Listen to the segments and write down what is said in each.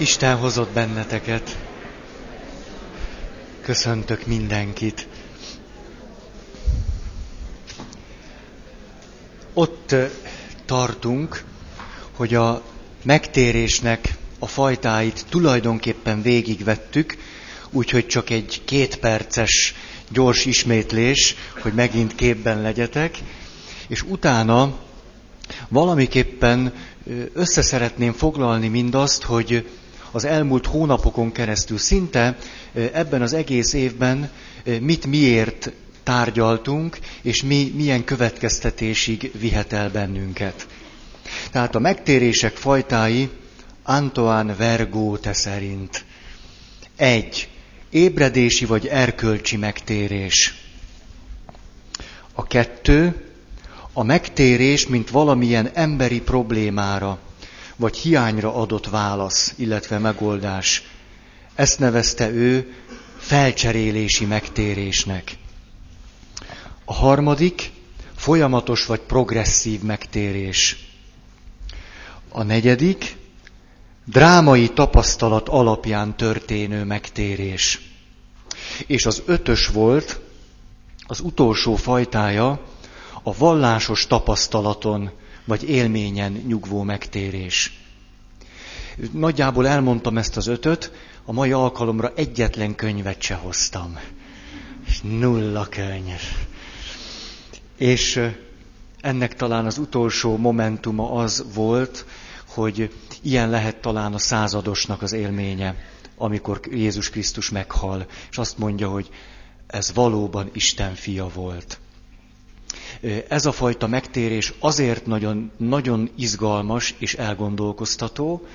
Isten hozott benneteket. Köszöntök mindenkit. Ott tartunk, hogy a megtérésnek a fajtáit tulajdonképpen végigvettük, úgyhogy csak egy két perces gyors ismétlés, hogy megint képben legyetek, és utána valamiképpen összeszeretném foglalni mindazt, hogy az elmúlt hónapokon keresztül szinte ebben az egész évben mit miért tárgyaltunk, és mi milyen következtetésig vihet el bennünket. Tehát a megtérések fajtái Antoine Vergóte szerint. Egy. Ébredési vagy erkölcsi megtérés. A kettő. A megtérés, mint valamilyen emberi problémára, vagy hiányra adott válasz, illetve megoldás. Ezt nevezte ő felcserélési megtérésnek. A harmadik folyamatos vagy progresszív megtérés. A negyedik drámai tapasztalat alapján történő megtérés. És az ötös volt, az utolsó fajtája, a vallásos tapasztalaton vagy élményen nyugvó megtérés. Nagyjából elmondtam ezt az ötöt, a mai alkalomra egyetlen könyvet se hoztam. Nulla könyv. És ennek talán az utolsó momentuma az volt, hogy ilyen lehet talán a századosnak az élménye, amikor Jézus Krisztus meghal, és azt mondja, hogy ez valóban Isten fia volt. Ez a fajta megtérés azért nagyon, nagyon izgalmas és elgondolkoztató,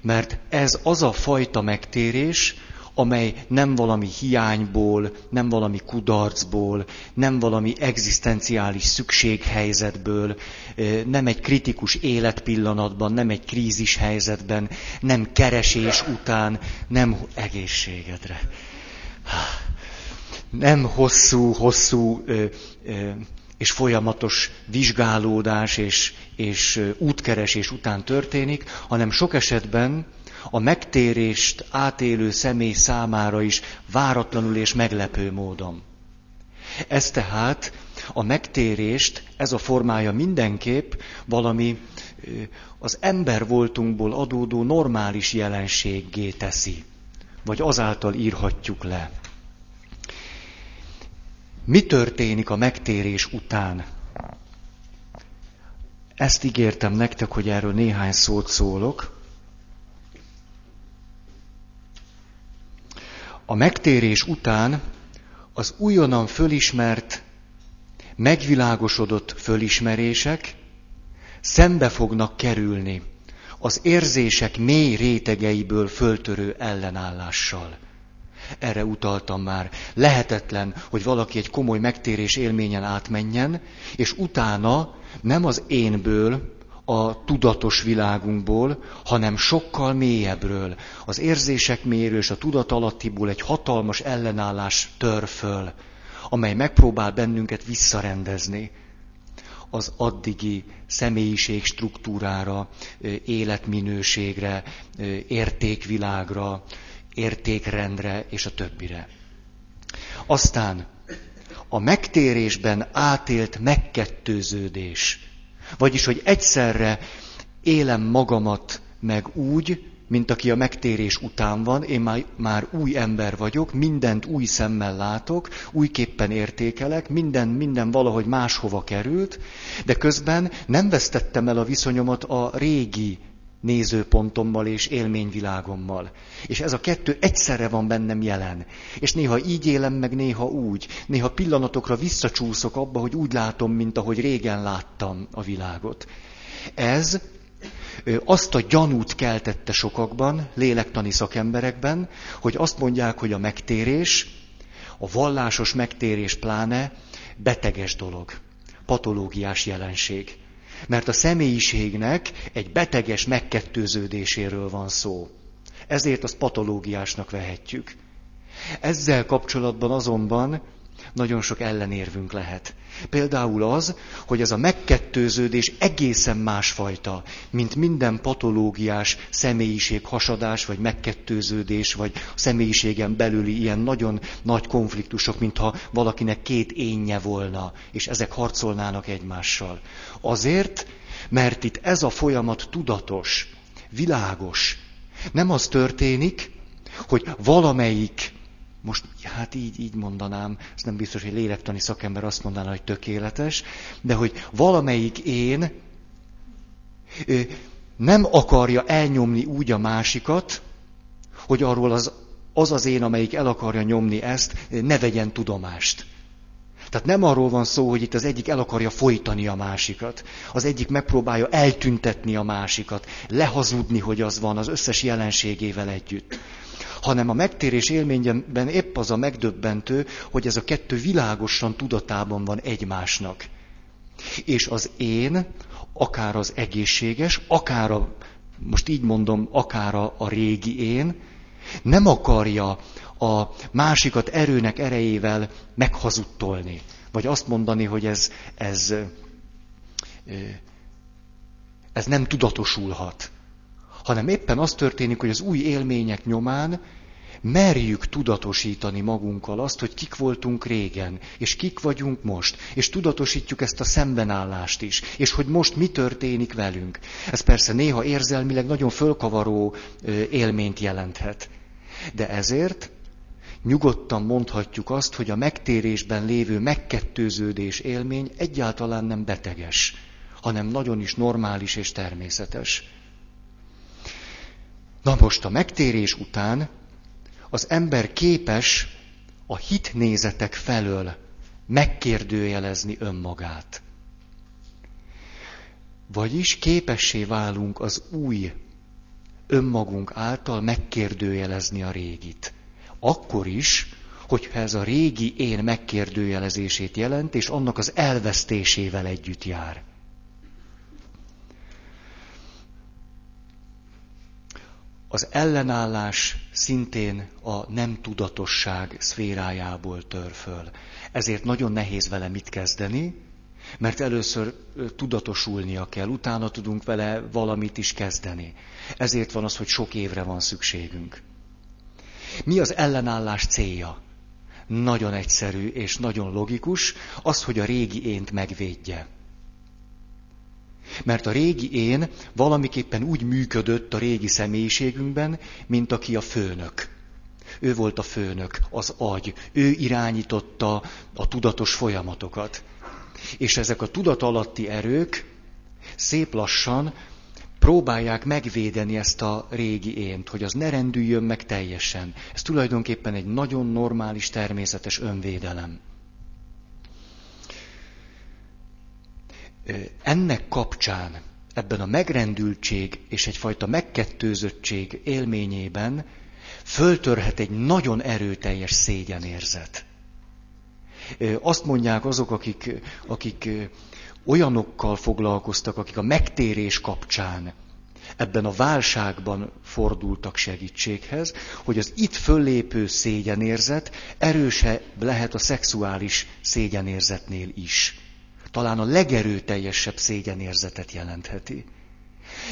mert ez az a fajta megtérés, amely nem valami hiányból, nem valami kudarcból, nem valami egzisztenciális szükséghelyzetből, nem egy kritikus életpillanatban, nem egy krízis helyzetben, nem keresés után, nem egészségedre. Nem hosszú, hosszú és folyamatos vizsgálódás és, és útkeresés után történik, hanem sok esetben a megtérést átélő személy számára is váratlanul és meglepő módon. Ez tehát a megtérést, ez a formája mindenképp valami az ember voltunkból adódó normális jelenséggé teszi, vagy azáltal írhatjuk le. Mi történik a megtérés után? Ezt ígértem nektek, hogy erről néhány szót szólok. A megtérés után az újonnan fölismert, megvilágosodott fölismerések szembe fognak kerülni az érzések mély rétegeiből föltörő ellenállással. Erre utaltam már. Lehetetlen, hogy valaki egy komoly megtérés élményen átmenjen, és utána nem az énből, a tudatos világunkból, hanem sokkal mélyebbről. Az érzések mélyről és a tudatalattiból egy hatalmas ellenállás tör föl, amely megpróbál bennünket visszarendezni az addigi személyiség struktúrára, életminőségre, értékvilágra, értékrendre és a többire. Aztán a megtérésben átélt megkettőződés, vagyis hogy egyszerre élem magamat meg úgy, mint aki a megtérés után van, én már, már új ember vagyok, mindent új szemmel látok, újképpen értékelek, minden, minden valahogy máshova került, de közben nem vesztettem el a viszonyomat a régi nézőpontommal és élményvilágommal. És ez a kettő egyszerre van bennem jelen. És néha így élem meg, néha úgy. Néha pillanatokra visszacsúszok abba, hogy úgy látom, mint ahogy régen láttam a világot. Ez azt a gyanút keltette sokakban, lélektani szakemberekben, hogy azt mondják, hogy a megtérés, a vallásos megtérés pláne beteges dolog, patológiás jelenség. Mert a személyiségnek egy beteges megkettőződéséről van szó. Ezért azt patológiásnak vehetjük. Ezzel kapcsolatban azonban nagyon sok ellenérvünk lehet. Például az, hogy ez a megkettőződés egészen másfajta, mint minden patológiás személyiség hasadás, vagy megkettőződés, vagy személyiségen belüli ilyen nagyon nagy konfliktusok, mintha valakinek két énje volna, és ezek harcolnának egymással. Azért, mert itt ez a folyamat tudatos, világos. Nem az történik, hogy valamelyik most hát így, így mondanám, ez nem biztos, hogy lélektani szakember azt mondaná, hogy tökéletes, de hogy valamelyik én nem akarja elnyomni úgy a másikat, hogy arról az az, az én, amelyik el akarja nyomni ezt, ne vegyen tudomást. Tehát nem arról van szó, hogy itt az egyik el akarja folytani a másikat, az egyik megpróbálja eltüntetni a másikat, lehazudni, hogy az van az összes jelenségével együtt hanem a megtérés élményben épp az a megdöbbentő, hogy ez a kettő világosan tudatában van egymásnak. És az én, akár az egészséges, akár a, most így mondom, akár a, a régi én, nem akarja a másikat erőnek erejével meghazudtolni. Vagy azt mondani, hogy ez, ez, ez nem tudatosulhat hanem éppen az történik, hogy az új élmények nyomán merjük tudatosítani magunkkal azt, hogy kik voltunk régen, és kik vagyunk most, és tudatosítjuk ezt a szembenállást is, és hogy most mi történik velünk. Ez persze néha érzelmileg nagyon fölkavaró élményt jelenthet. De ezért nyugodtan mondhatjuk azt, hogy a megtérésben lévő megkettőződés élmény egyáltalán nem beteges, hanem nagyon is normális és természetes. Na most a megtérés után az ember képes a hitnézetek felől megkérdőjelezni önmagát. Vagyis képessé válunk az új önmagunk által megkérdőjelezni a régit. Akkor is, hogyha ez a régi én megkérdőjelezését jelent, és annak az elvesztésével együtt jár. Az ellenállás szintén a nem tudatosság szférájából tör föl. Ezért nagyon nehéz vele mit kezdeni, mert először tudatosulnia kell, utána tudunk vele valamit is kezdeni. Ezért van az, hogy sok évre van szükségünk. Mi az ellenállás célja? Nagyon egyszerű és nagyon logikus, az, hogy a régi ént megvédje. Mert a régi én valamiképpen úgy működött a régi személyiségünkben, mint aki a főnök. Ő volt a főnök, az agy. Ő irányította a tudatos folyamatokat. És ezek a tudat alatti erők szép lassan próbálják megvédeni ezt a régi ént, hogy az ne rendüljön meg teljesen. Ez tulajdonképpen egy nagyon normális, természetes önvédelem. Ennek kapcsán, ebben a megrendültség és egyfajta megkettőzöttség élményében föltörhet egy nagyon erőteljes szégyenérzet. Azt mondják azok, akik, akik olyanokkal foglalkoztak, akik a megtérés kapcsán ebben a válságban fordultak segítséghez, hogy az itt föllépő szégyenérzet erősebb lehet a szexuális szégyenérzetnél is talán a legerőteljesebb szégyenérzetet jelentheti.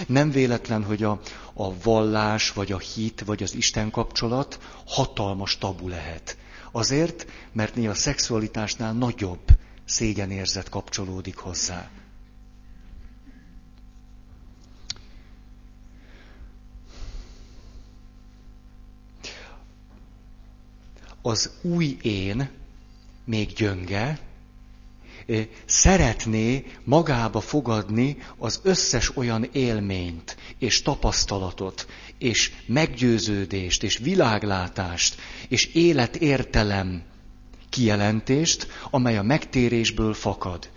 Nem véletlen, hogy a, a vallás, vagy a hit, vagy az Isten kapcsolat hatalmas tabu lehet. Azért, mert néha a szexualitásnál nagyobb szégyenérzet kapcsolódik hozzá. Az új én még gyönge, szeretné magába fogadni az összes olyan élményt és tapasztalatot, és meggyőződést, és világlátást, és életértelem kijelentést, amely a megtérésből fakad.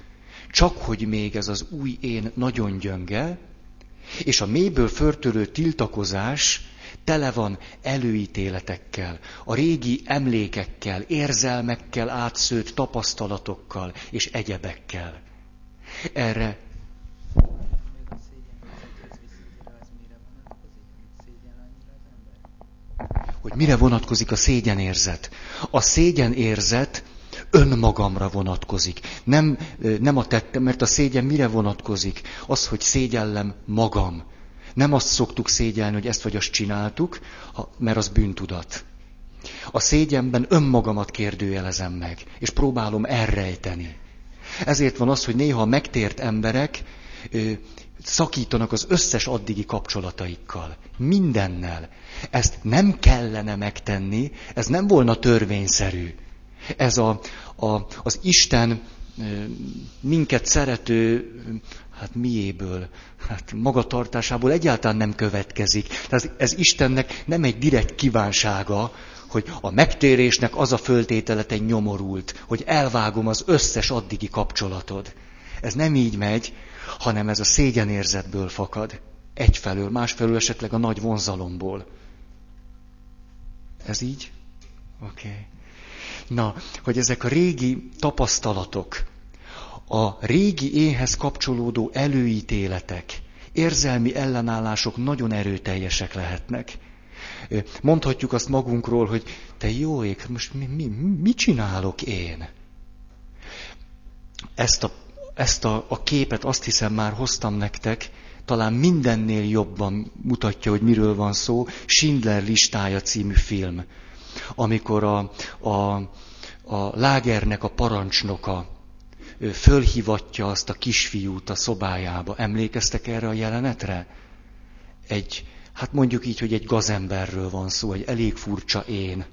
Csak hogy még ez az új én nagyon gyönge, és a mélyből förtörő tiltakozás tele van előítéletekkel, a régi emlékekkel, érzelmekkel átszőtt tapasztalatokkal és egyebekkel. Erre hogy mire vonatkozik a szégyenérzet. A szégyenérzet Önmagamra vonatkozik. Nem, nem a tettem, mert a szégyen mire vonatkozik? Az, hogy szégyellem magam. Nem azt szoktuk szégyelni, hogy ezt vagy azt csináltuk, mert az bűntudat. A szégyenben önmagamat kérdőjelezem meg, és próbálom elrejteni. Ezért van az, hogy néha megtért emberek ö, szakítanak az összes addigi kapcsolataikkal. Mindennel. Ezt nem kellene megtenni, ez nem volna törvényszerű. Ez a, a, az Isten minket szerető, hát miéből, hát magatartásából egyáltalán nem következik. Tehát ez Istennek nem egy direkt kívánsága, hogy a megtérésnek az a föltételete nyomorult, hogy elvágom az összes addigi kapcsolatod. Ez nem így megy, hanem ez a szégyenérzetből fakad. Egyfelől, másfelől esetleg a nagy vonzalomból. Ez így? Oké. Okay. Na, hogy ezek a régi tapasztalatok, a régi énhez kapcsolódó előítéletek, érzelmi ellenállások nagyon erőteljesek lehetnek. Mondhatjuk azt magunkról, hogy te jó ég, most mi, mi, mi csinálok én? Ezt, a, ezt a, a képet azt hiszem már hoztam nektek, talán mindennél jobban mutatja, hogy miről van szó, Schindler listája című film, amikor a, a, a lágernek a parancsnoka fölhivatja azt a kisfiút a szobájába. Emlékeztek erre a jelenetre? Egy, hát mondjuk így, hogy egy gazemberről van szó, egy elég furcsa én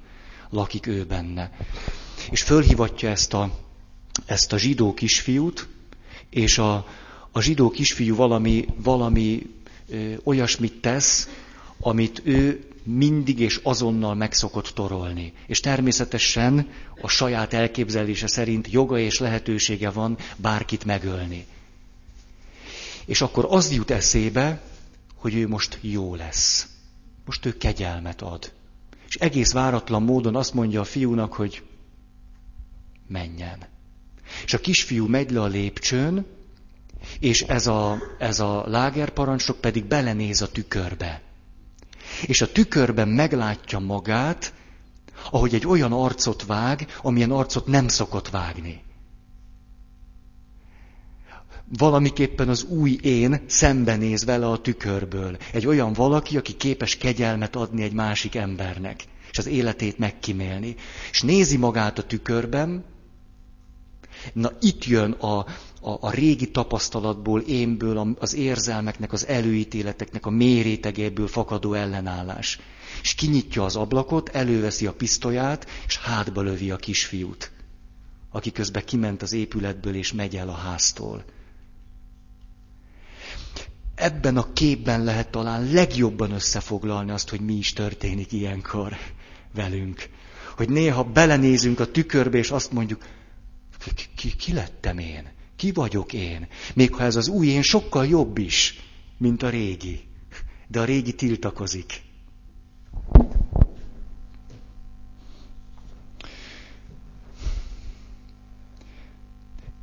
lakik ő benne. És fölhivatja ezt a, ezt a zsidó kisfiút, és a, a zsidó kisfiú valami, valami ö, olyasmit tesz, amit ő mindig és azonnal megszokott torolni. És természetesen a saját elképzelése szerint joga és lehetősége van bárkit megölni. És akkor az jut eszébe, hogy ő most jó lesz. Most ő kegyelmet ad. És egész váratlan módon azt mondja a fiúnak, hogy menjen. És a kisfiú megy le a lépcsőn, és ez a, ez a lágerparancsnok pedig belenéz a tükörbe. És a tükörben meglátja magát, ahogy egy olyan arcot vág, amilyen arcot nem szokott vágni. Valamiképpen az új én szembenéz vele a tükörből. Egy olyan valaki, aki képes kegyelmet adni egy másik embernek, és az életét megkimélni. És nézi magát a tükörben, na itt jön a, a, a régi tapasztalatból, énből, az érzelmeknek, az előítéleteknek a mérétegéből fakadó ellenállás. És kinyitja az ablakot, előveszi a pisztolyát, és hátba lövi a kisfiút, aki közben kiment az épületből, és megy el a háztól. Ebben a képben lehet talán legjobban összefoglalni azt, hogy mi is történik ilyenkor velünk. Hogy néha belenézünk a tükörbe, és azt mondjuk, ki, ki, ki lettem én? Ki vagyok én? Még ha ez az új én sokkal jobb is, mint a régi. De a régi tiltakozik.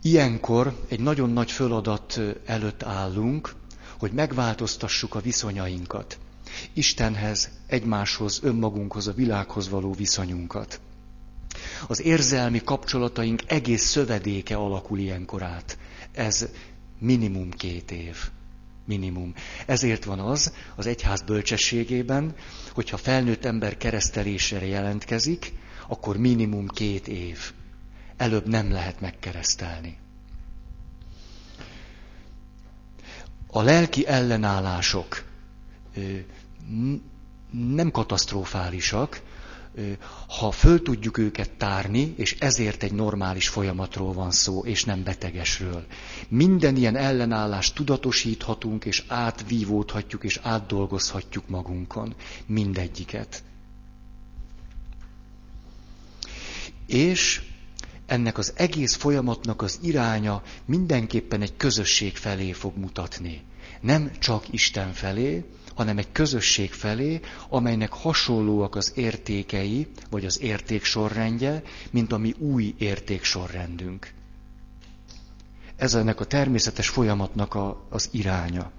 Ilyenkor egy nagyon nagy feladat előtt állunk, hogy megváltoztassuk a viszonyainkat. Istenhez, egymáshoz, önmagunkhoz, a világhoz való viszonyunkat az érzelmi kapcsolataink egész szövedéke alakul ilyenkor át. Ez minimum két év. Minimum. Ezért van az, az egyház bölcsességében, hogyha felnőtt ember keresztelésére jelentkezik, akkor minimum két év. Előbb nem lehet megkeresztelni. A lelki ellenállások nem katasztrofálisak, ha föl tudjuk őket tárni, és ezért egy normális folyamatról van szó, és nem betegesről. Minden ilyen ellenállást tudatosíthatunk, és átvívódhatjuk, és átdolgozhatjuk magunkon. Mindegyiket. És ennek az egész folyamatnak az iránya mindenképpen egy közösség felé fog mutatni. Nem csak Isten felé, hanem egy közösség felé, amelynek hasonlóak az értékei, vagy az értéksorrendje, mint a mi új értéksorrendünk. Ez ennek a természetes folyamatnak a, az iránya.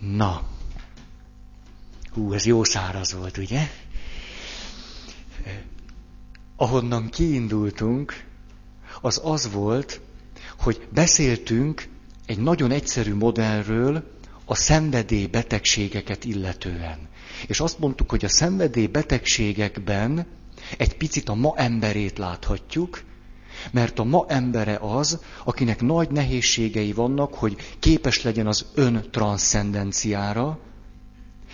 Na, hú, ez jó száraz volt, ugye? ahonnan kiindultunk, az az volt, hogy beszéltünk egy nagyon egyszerű modellről a szenvedély betegségeket illetően. És azt mondtuk, hogy a szenvedély betegségekben egy picit a ma emberét láthatjuk, mert a ma embere az, akinek nagy nehézségei vannak, hogy képes legyen az ön transzcendenciára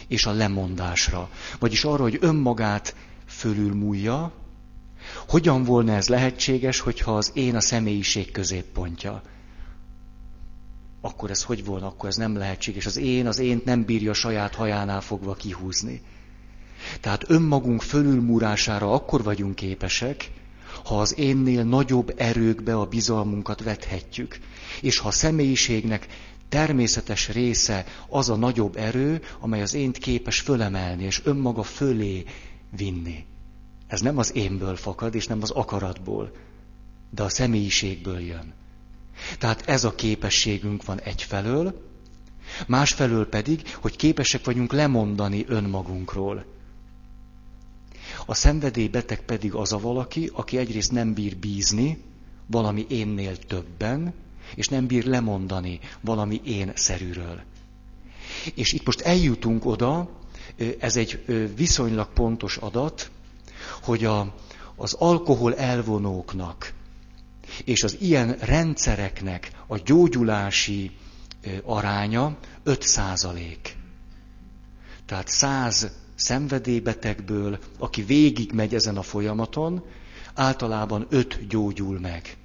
és a lemondásra. Vagyis arra, hogy önmagát fölülmúlja, hogyan volna ez lehetséges, hogyha az én a személyiség középpontja? Akkor ez hogy volna? Akkor ez nem lehetséges. Az én, az én nem bírja saját hajánál fogva kihúzni. Tehát önmagunk fölülmúrására akkor vagyunk képesek, ha az énnél nagyobb erőkbe a bizalmunkat vethetjük. És ha a személyiségnek természetes része az a nagyobb erő, amely az ént képes fölemelni, és önmaga fölé vinni. Ez nem az énből fakad, és nem az akaratból, de a személyiségből jön. Tehát ez a képességünk van egyfelől, másfelől pedig, hogy képesek vagyunk lemondani önmagunkról. A szenvedélybeteg pedig az a valaki, aki egyrészt nem bír bízni valami énnél többen, és nem bír lemondani valami én szerűről. És itt most eljutunk oda, ez egy viszonylag pontos adat, hogy a, az alkohol elvonóknak és az ilyen rendszereknek a gyógyulási aránya 5 százalék. Tehát 100 szenvedélybetegből, aki végig megy ezen a folyamaton, általában 5 gyógyul meg.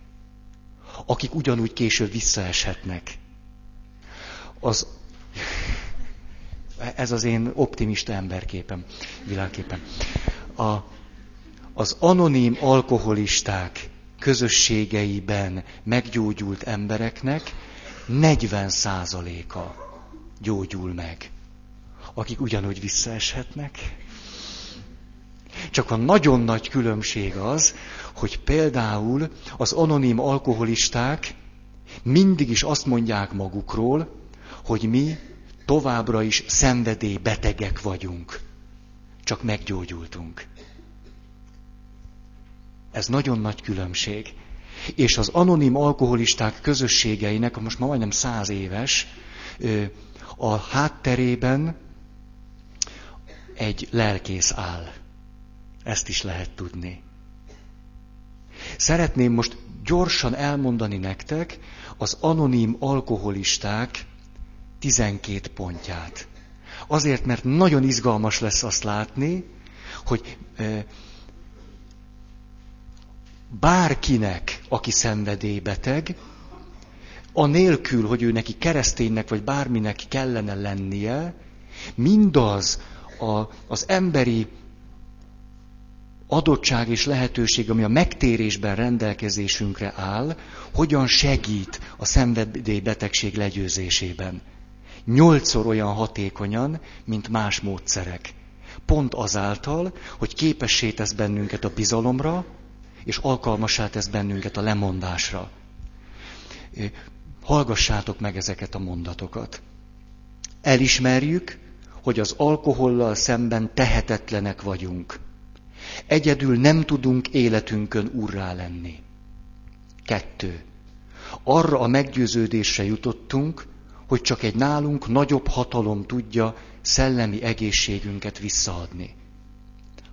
Akik ugyanúgy később visszaeshetnek. Az, ez az én optimista emberképem, világképem. A, az anonim alkoholisták közösségeiben meggyógyult embereknek 40%-a gyógyul meg, akik ugyanúgy visszaeshetnek. Csak a nagyon nagy különbség az, hogy például az anonim alkoholisták mindig is azt mondják magukról, hogy mi továbbra is szenvedélybetegek vagyunk. Csak meggyógyultunk. Ez nagyon nagy különbség. És az anonim alkoholisták közösségeinek, most már majdnem száz éves, a hátterében egy lelkész áll. Ezt is lehet tudni. Szeretném most gyorsan elmondani nektek az anonim alkoholisták 12 pontját. Azért, mert nagyon izgalmas lesz azt látni, hogy bárkinek, aki szenvedélybeteg, anélkül, hogy ő neki kereszténynek vagy bárminek kellene lennie, mindaz a, az emberi adottság és lehetőség, ami a megtérésben rendelkezésünkre áll, hogyan segít a szenvedélybetegség legyőzésében. Nyolcszor olyan hatékonyan, mint más módszerek. Pont azáltal, hogy képessé tesz bennünket a bizalomra, és alkalmassá tesz bennünket a lemondásra. Hallgassátok meg ezeket a mondatokat. Elismerjük, hogy az alkohollal szemben tehetetlenek vagyunk. Egyedül nem tudunk életünkön urrá lenni. Kettő. Arra a meggyőződésre jutottunk, hogy csak egy nálunk nagyobb hatalom tudja szellemi egészségünket visszaadni.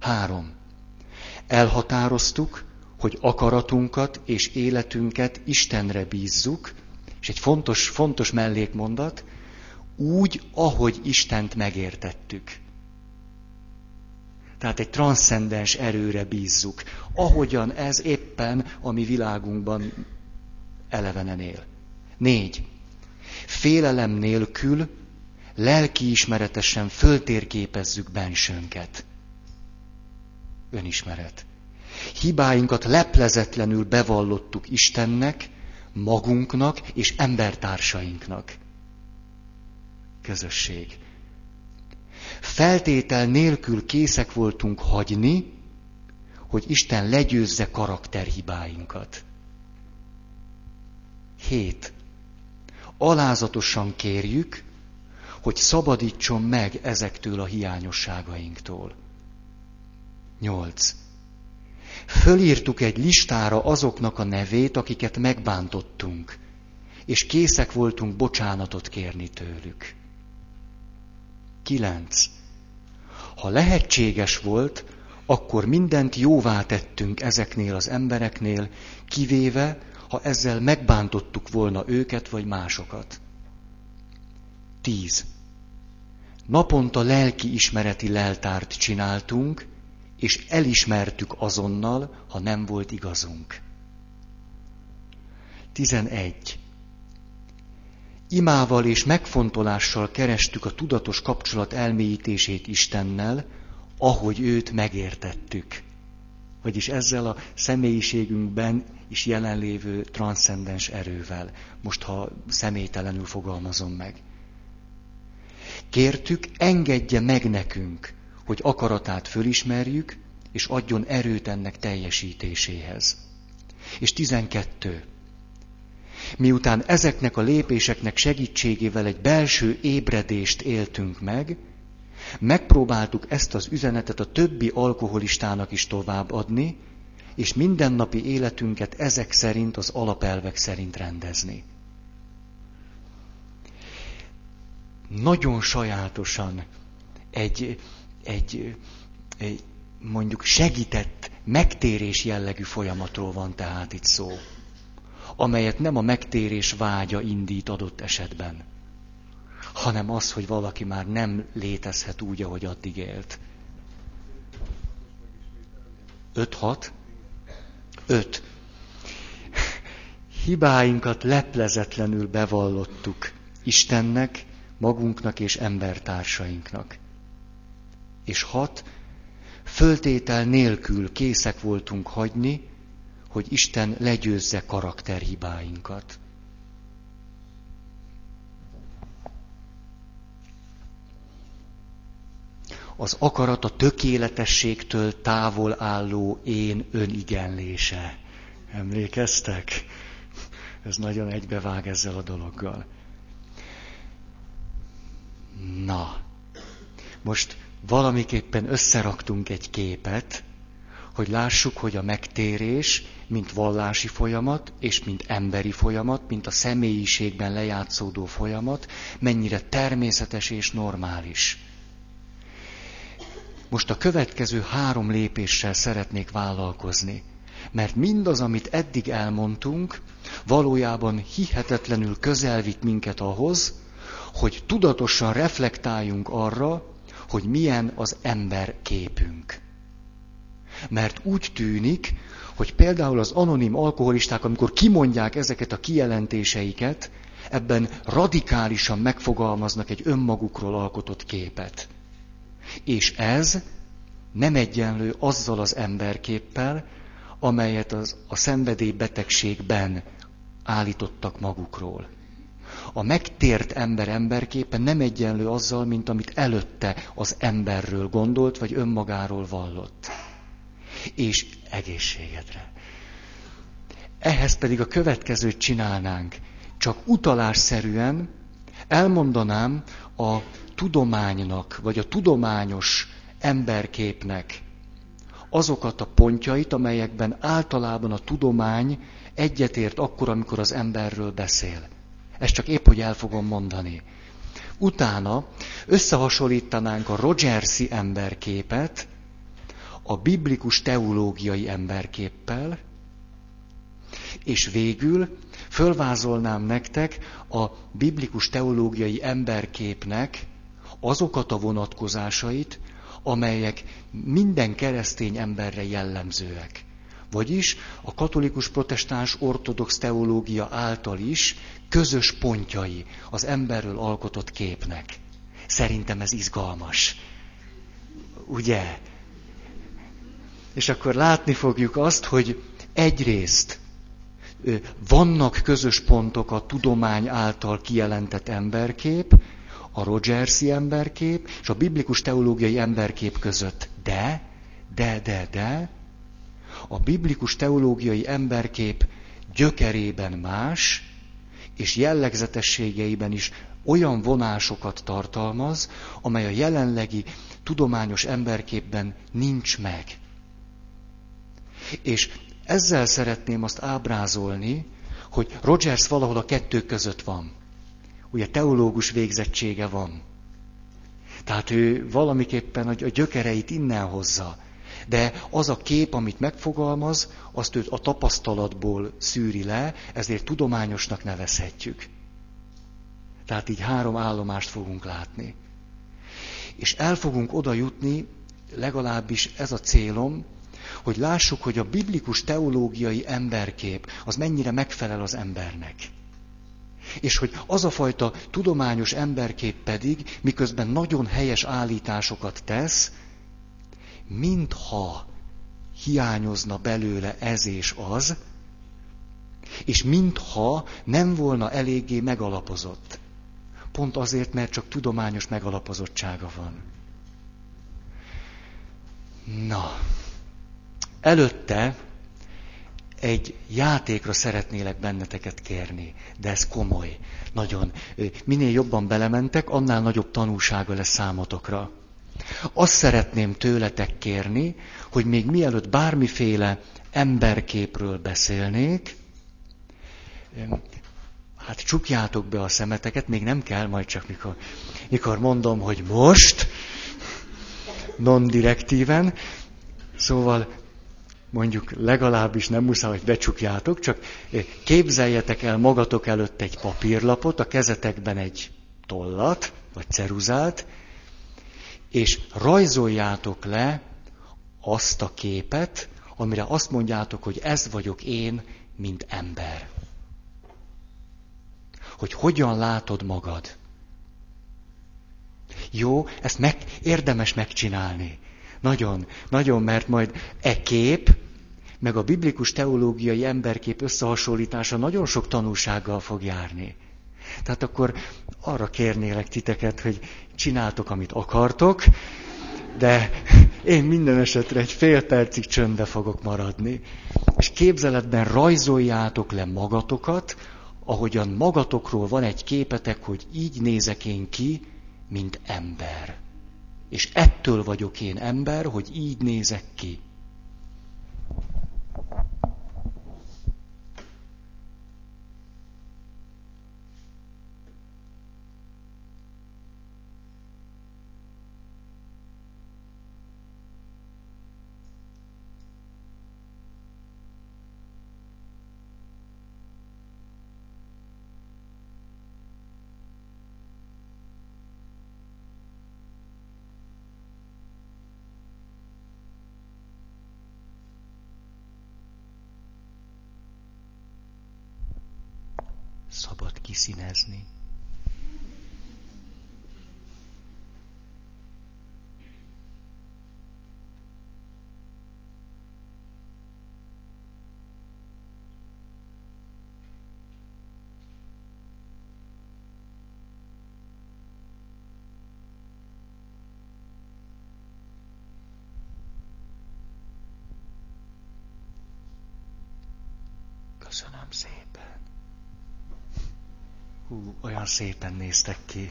Három. Elhatároztuk, hogy akaratunkat és életünket Istenre bízzuk, és egy fontos, fontos mellékmondat, úgy, ahogy Istent megértettük. Tehát egy transzcendens erőre bízzuk, ahogyan ez éppen a mi világunkban elevenen él. Négy. Félelem nélkül lelkiismeretesen föltérképezzük bensőnket. Önismeret. Hibáinkat leplezetlenül bevallottuk Istennek, magunknak és embertársainknak. Közösség. Feltétel nélkül készek voltunk hagyni, hogy Isten legyőzze karakterhibáinkat. Hét. Alázatosan kérjük, hogy szabadítson meg ezektől a hiányosságainktól. Nyolc Fölírtuk egy listára azoknak a nevét, akiket megbántottunk, és készek voltunk bocsánatot kérni tőlük. Kilenc. Ha lehetséges volt, akkor mindent jóvá tettünk ezeknél az embereknél, kivéve, ha ezzel megbántottuk volna őket vagy másokat. Tíz. Naponta lelki ismereti leltárt csináltunk, és elismertük azonnal, ha nem volt igazunk. 11. Imával és megfontolással kerestük a tudatos kapcsolat elmélyítését Istennel, ahogy őt megértettük. Vagyis ezzel a személyiségünkben is jelenlévő transzcendens erővel. Most, ha személytelenül fogalmazom meg. Kértük, engedje meg nekünk, hogy akaratát fölismerjük, és adjon erőt ennek teljesítéséhez. És 12. Miután ezeknek a lépéseknek segítségével egy belső ébredést éltünk meg, megpróbáltuk ezt az üzenetet a többi alkoholistának is továbbadni, és mindennapi életünket ezek szerint, az alapelvek szerint rendezni. Nagyon sajátosan egy, egy, egy mondjuk segített megtérés jellegű folyamatról van tehát itt szó, amelyet nem a megtérés vágya indít adott esetben, hanem az, hogy valaki már nem létezhet úgy, ahogy addig élt. 5-6? 5. Hibáinkat leplezetlenül bevallottuk Istennek, magunknak és embertársainknak. És hat, föltétel nélkül készek voltunk hagyni, hogy Isten legyőzze karakterhibáinkat. Az akarat a tökéletességtől távol álló én önigenlése. Emlékeztek? Ez nagyon egybevág ezzel a dologgal. Na, most valamiképpen összeraktunk egy képet, hogy lássuk, hogy a megtérés, mint vallási folyamat, és mint emberi folyamat, mint a személyiségben lejátszódó folyamat, mennyire természetes és normális. Most a következő három lépéssel szeretnék vállalkozni, mert mindaz, amit eddig elmondtunk, valójában hihetetlenül közel vitt minket ahhoz, hogy tudatosan reflektáljunk arra, hogy milyen az ember képünk. Mert úgy tűnik, hogy például az anonim alkoholisták, amikor kimondják ezeket a kijelentéseiket, ebben radikálisan megfogalmaznak egy önmagukról alkotott képet. És ez nem egyenlő azzal az emberképpel, amelyet az, a szenvedélybetegségben állítottak magukról. A megtért ember emberképpen nem egyenlő azzal, mint amit előtte az emberről gondolt, vagy önmagáról vallott. És egészségedre. Ehhez pedig a következőt csinálnánk. Csak utalásszerűen elmondanám a tudománynak, vagy a tudományos emberképnek azokat a pontjait, amelyekben általában a tudomány egyetért akkor, amikor az emberről beszél. Ezt csak épp, hogy el fogom mondani. Utána összehasonlítanánk a Rogersi emberképet a biblikus teológiai emberképpel, és végül fölvázolnám nektek a biblikus teológiai emberképnek azokat a vonatkozásait, amelyek minden keresztény emberre jellemzőek. Vagyis a katolikus protestáns ortodox teológia által is közös pontjai az emberről alkotott képnek. Szerintem ez izgalmas. Ugye? És akkor látni fogjuk azt, hogy egyrészt vannak közös pontok a tudomány által kijelentett emberkép, a Rogersi emberkép és a biblikus teológiai emberkép között. De, de, de, de, a biblikus teológiai emberkép gyökerében más, és jellegzetességeiben is olyan vonásokat tartalmaz, amely a jelenlegi tudományos emberképben nincs meg. És ezzel szeretném azt ábrázolni, hogy Rogers valahol a kettő között van. Ugye teológus végzettsége van. Tehát ő valamiképpen a gyökereit innen hozza. De az a kép, amit megfogalmaz, azt őt a tapasztalatból szűri le, ezért tudományosnak nevezhetjük. Tehát így három állomást fogunk látni. És el fogunk oda jutni, legalábbis ez a célom, hogy lássuk, hogy a biblikus teológiai emberkép az mennyire megfelel az embernek. És hogy az a fajta tudományos emberkép pedig, miközben nagyon helyes állításokat tesz, mintha hiányozna belőle ez és az, és mintha nem volna eléggé megalapozott. Pont azért, mert csak tudományos megalapozottsága van. Na, előtte egy játékra szeretnélek benneteket kérni, de ez komoly. Nagyon. Minél jobban belementek, annál nagyobb tanulsága lesz számotokra. Azt szeretném tőletek kérni, hogy még mielőtt bármiféle emberképről beszélnék, hát csukjátok be a szemeteket, még nem kell, majd csak mikor, mikor mondom, hogy most, non-direktíven, szóval mondjuk legalábbis nem muszáj, hogy becsukjátok, csak képzeljetek el magatok előtt egy papírlapot, a kezetekben egy tollat, vagy ceruzát, és rajzoljátok le azt a képet, amire azt mondjátok, hogy ez vagyok én, mint ember. Hogy hogyan látod magad. Jó, ezt meg, érdemes megcsinálni. Nagyon, nagyon, mert majd e kép, meg a biblikus teológiai emberkép összehasonlítása nagyon sok tanulsággal fog járni. Tehát akkor arra kérnélek titeket, hogy csináltok, amit akartok, de én minden esetre egy fél percig csöndbe fogok maradni. És képzeletben rajzoljátok le magatokat, ahogyan magatokról van egy képetek, hogy így nézek én ki, mint ember. És ettől vagyok én ember, hogy így nézek ki. szabad kiszínezni. Köszönöm szépen. Hú, olyan szépen néztek ki.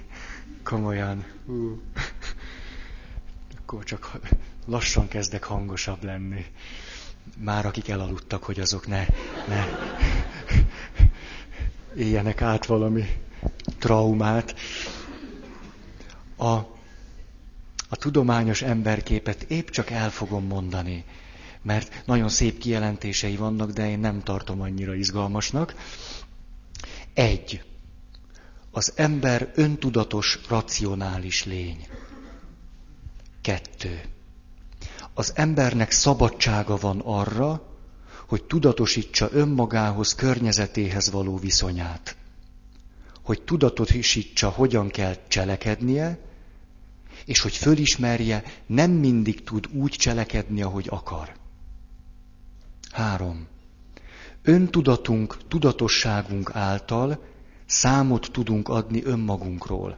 Komolyan. Hú. Akkor csak lassan kezdek hangosabb lenni. Már akik elaludtak, hogy azok ne, ne éljenek át valami traumát. A, a tudományos emberképet épp csak el fogom mondani, mert nagyon szép kijelentései vannak, de én nem tartom annyira izgalmasnak. Egy az ember öntudatos, racionális lény. Kettő. Az embernek szabadsága van arra, hogy tudatosítsa önmagához, környezetéhez való viszonyát. Hogy tudatosítsa, hogyan kell cselekednie, és hogy fölismerje, nem mindig tud úgy cselekedni, ahogy akar. Három. Öntudatunk, tudatosságunk által Számot tudunk adni önmagunkról.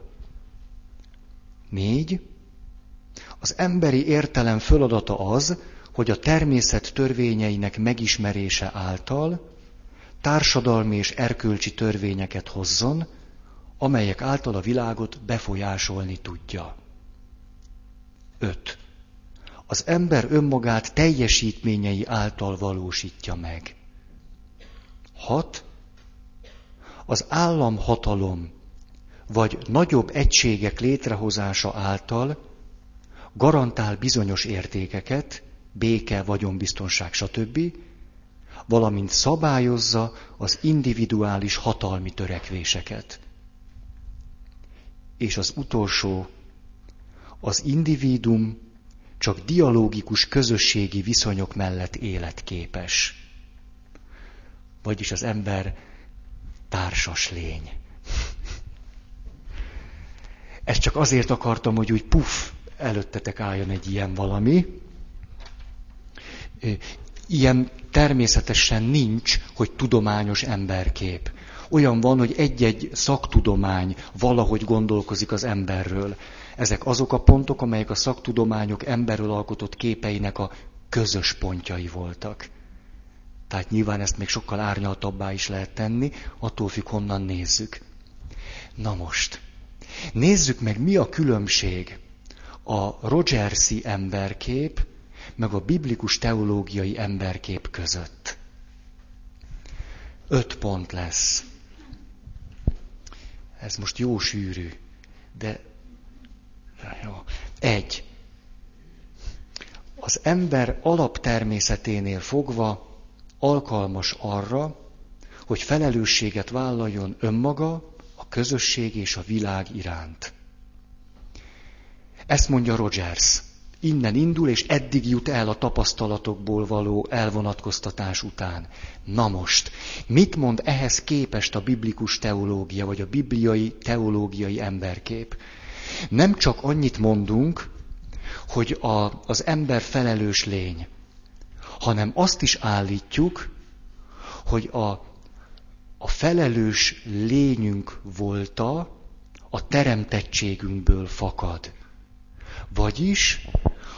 Négy. Az emberi értelem föladata az, hogy a természet törvényeinek megismerése által társadalmi és erkölcsi törvényeket hozzon, amelyek által a világot befolyásolni tudja. 5. az ember önmagát teljesítményei által valósítja meg. Hat, az államhatalom vagy nagyobb egységek létrehozása által garantál bizonyos értékeket, béke, vagyonbiztonság, stb., valamint szabályozza az individuális hatalmi törekvéseket. És az utolsó, az individum csak dialógikus közösségi viszonyok mellett életképes. Vagyis az ember társas lény. Ezt csak azért akartam, hogy úgy puf, előttetek álljon egy ilyen valami. Ilyen természetesen nincs, hogy tudományos emberkép. Olyan van, hogy egy-egy szaktudomány valahogy gondolkozik az emberről. Ezek azok a pontok, amelyek a szaktudományok emberről alkotott képeinek a közös pontjai voltak. Tehát nyilván ezt még sokkal árnyaltabbá is lehet tenni, attól függ, honnan nézzük. Na most, nézzük meg, mi a különbség a Rogersi emberkép, meg a biblikus teológiai emberkép között. Öt pont lesz. Ez most jó sűrű, de jó. Egy. Az ember alaptermészeténél fogva alkalmas arra, hogy felelősséget vállaljon önmaga, a közösség és a világ iránt. Ezt mondja Rogers. Innen indul, és eddig jut el a tapasztalatokból való elvonatkoztatás után. Na most, mit mond ehhez képest a biblikus teológia, vagy a bibliai teológiai emberkép? Nem csak annyit mondunk, hogy a, az ember felelős lény, hanem azt is állítjuk, hogy a, a felelős lényünk volta a teremtettségünkből fakad. Vagyis,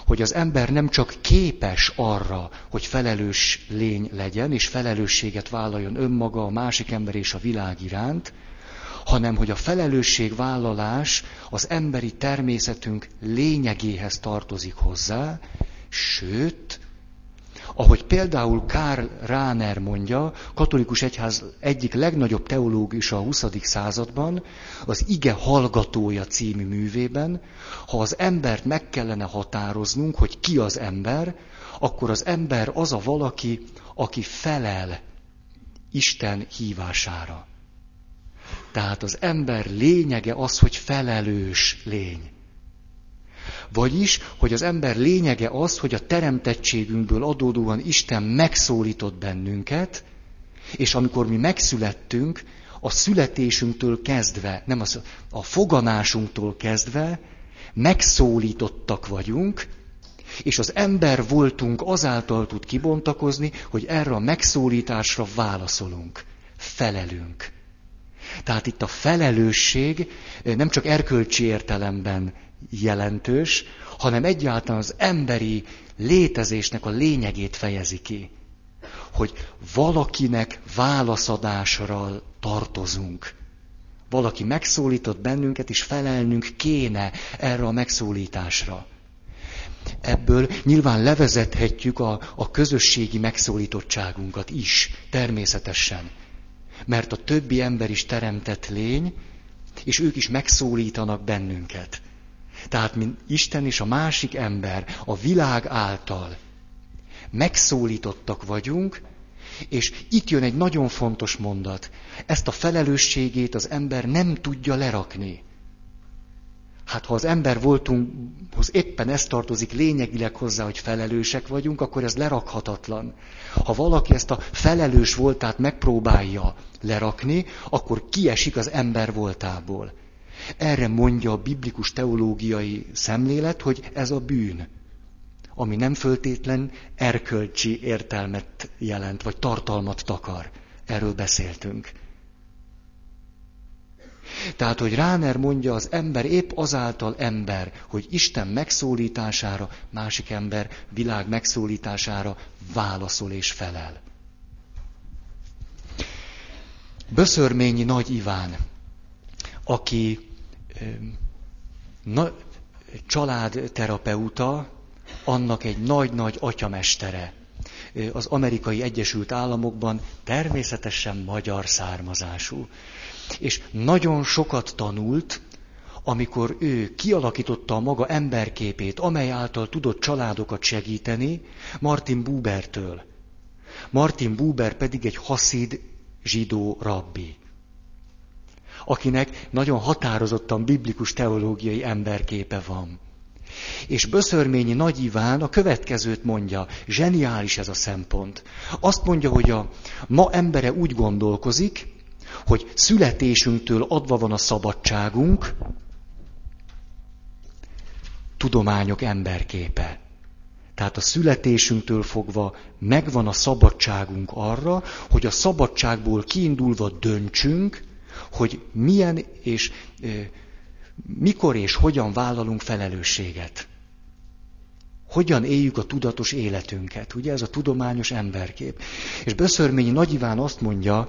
hogy az ember nem csak képes arra, hogy felelős lény legyen, és felelősséget vállaljon önmaga, a másik ember és a világ iránt, hanem hogy a felelősségvállalás az emberi természetünk lényegéhez tartozik hozzá, sőt, ahogy például Karl Rahner mondja, katolikus egyház egyik legnagyobb teológus a 20. században, az Ige hallgatója című művében, ha az embert meg kellene határoznunk, hogy ki az ember, akkor az ember az a valaki, aki felel Isten hívására. Tehát az ember lényege az, hogy felelős lény. Vagyis, hogy az ember lényege az, hogy a teremtettségünkből adódóan Isten megszólított bennünket, és amikor mi megszülettünk, a születésünktől kezdve, nem az, a foganásunktól kezdve megszólítottak vagyunk, és az ember voltunk azáltal tud kibontakozni, hogy erre a megszólításra válaszolunk, felelünk. Tehát itt a felelősség nem csak erkölcsi értelemben jelentős, hanem egyáltalán az emberi létezésnek a lényegét fejezi ki. Hogy valakinek válaszadásra tartozunk. Valaki megszólított bennünket, és felelnünk kéne erre a megszólításra. Ebből nyilván levezethetjük a, a közösségi megszólítottságunkat is, természetesen. Mert a többi ember is teremtett lény, és ők is megszólítanak bennünket. Tehát, mint Isten és a másik ember a világ által megszólítottak vagyunk, és itt jön egy nagyon fontos mondat. Ezt a felelősségét az ember nem tudja lerakni. Hát ha az ember voltunkhoz éppen ez tartozik lényegileg hozzá, hogy felelősek vagyunk, akkor ez lerakhatatlan. Ha valaki ezt a felelős voltát megpróbálja lerakni, akkor kiesik az ember voltából. Erre mondja a biblikus teológiai szemlélet, hogy ez a bűn, ami nem föltétlen erkölcsi értelmet jelent, vagy tartalmat takar. Erről beszéltünk. Tehát, hogy Ráner mondja, az ember épp azáltal ember, hogy Isten megszólítására, másik ember világ megszólítására válaszol és felel. Böszörményi Nagy Iván, aki na, családterapeuta, annak egy nagy-nagy atyamestere. Az amerikai Egyesült Államokban természetesen magyar származású. És nagyon sokat tanult, amikor ő kialakította a maga emberképét, amely által tudott családokat segíteni, Martin Bubertől. Martin Buber pedig egy haszid zsidó rabbi, akinek nagyon határozottan biblikus teológiai emberképe van. És Böszörményi Nagy Iván a következőt mondja, zseniális ez a szempont. Azt mondja, hogy a ma embere úgy gondolkozik, hogy születésünktől adva van a szabadságunk, tudományok emberképe. Tehát a születésünktől fogva megvan a szabadságunk arra, hogy a szabadságból kiindulva döntsünk, hogy milyen és mikor és hogyan vállalunk felelősséget. Hogyan éljük a tudatos életünket. Ugye ez a tudományos emberkép. És Böszörményi Nagy Iván azt mondja,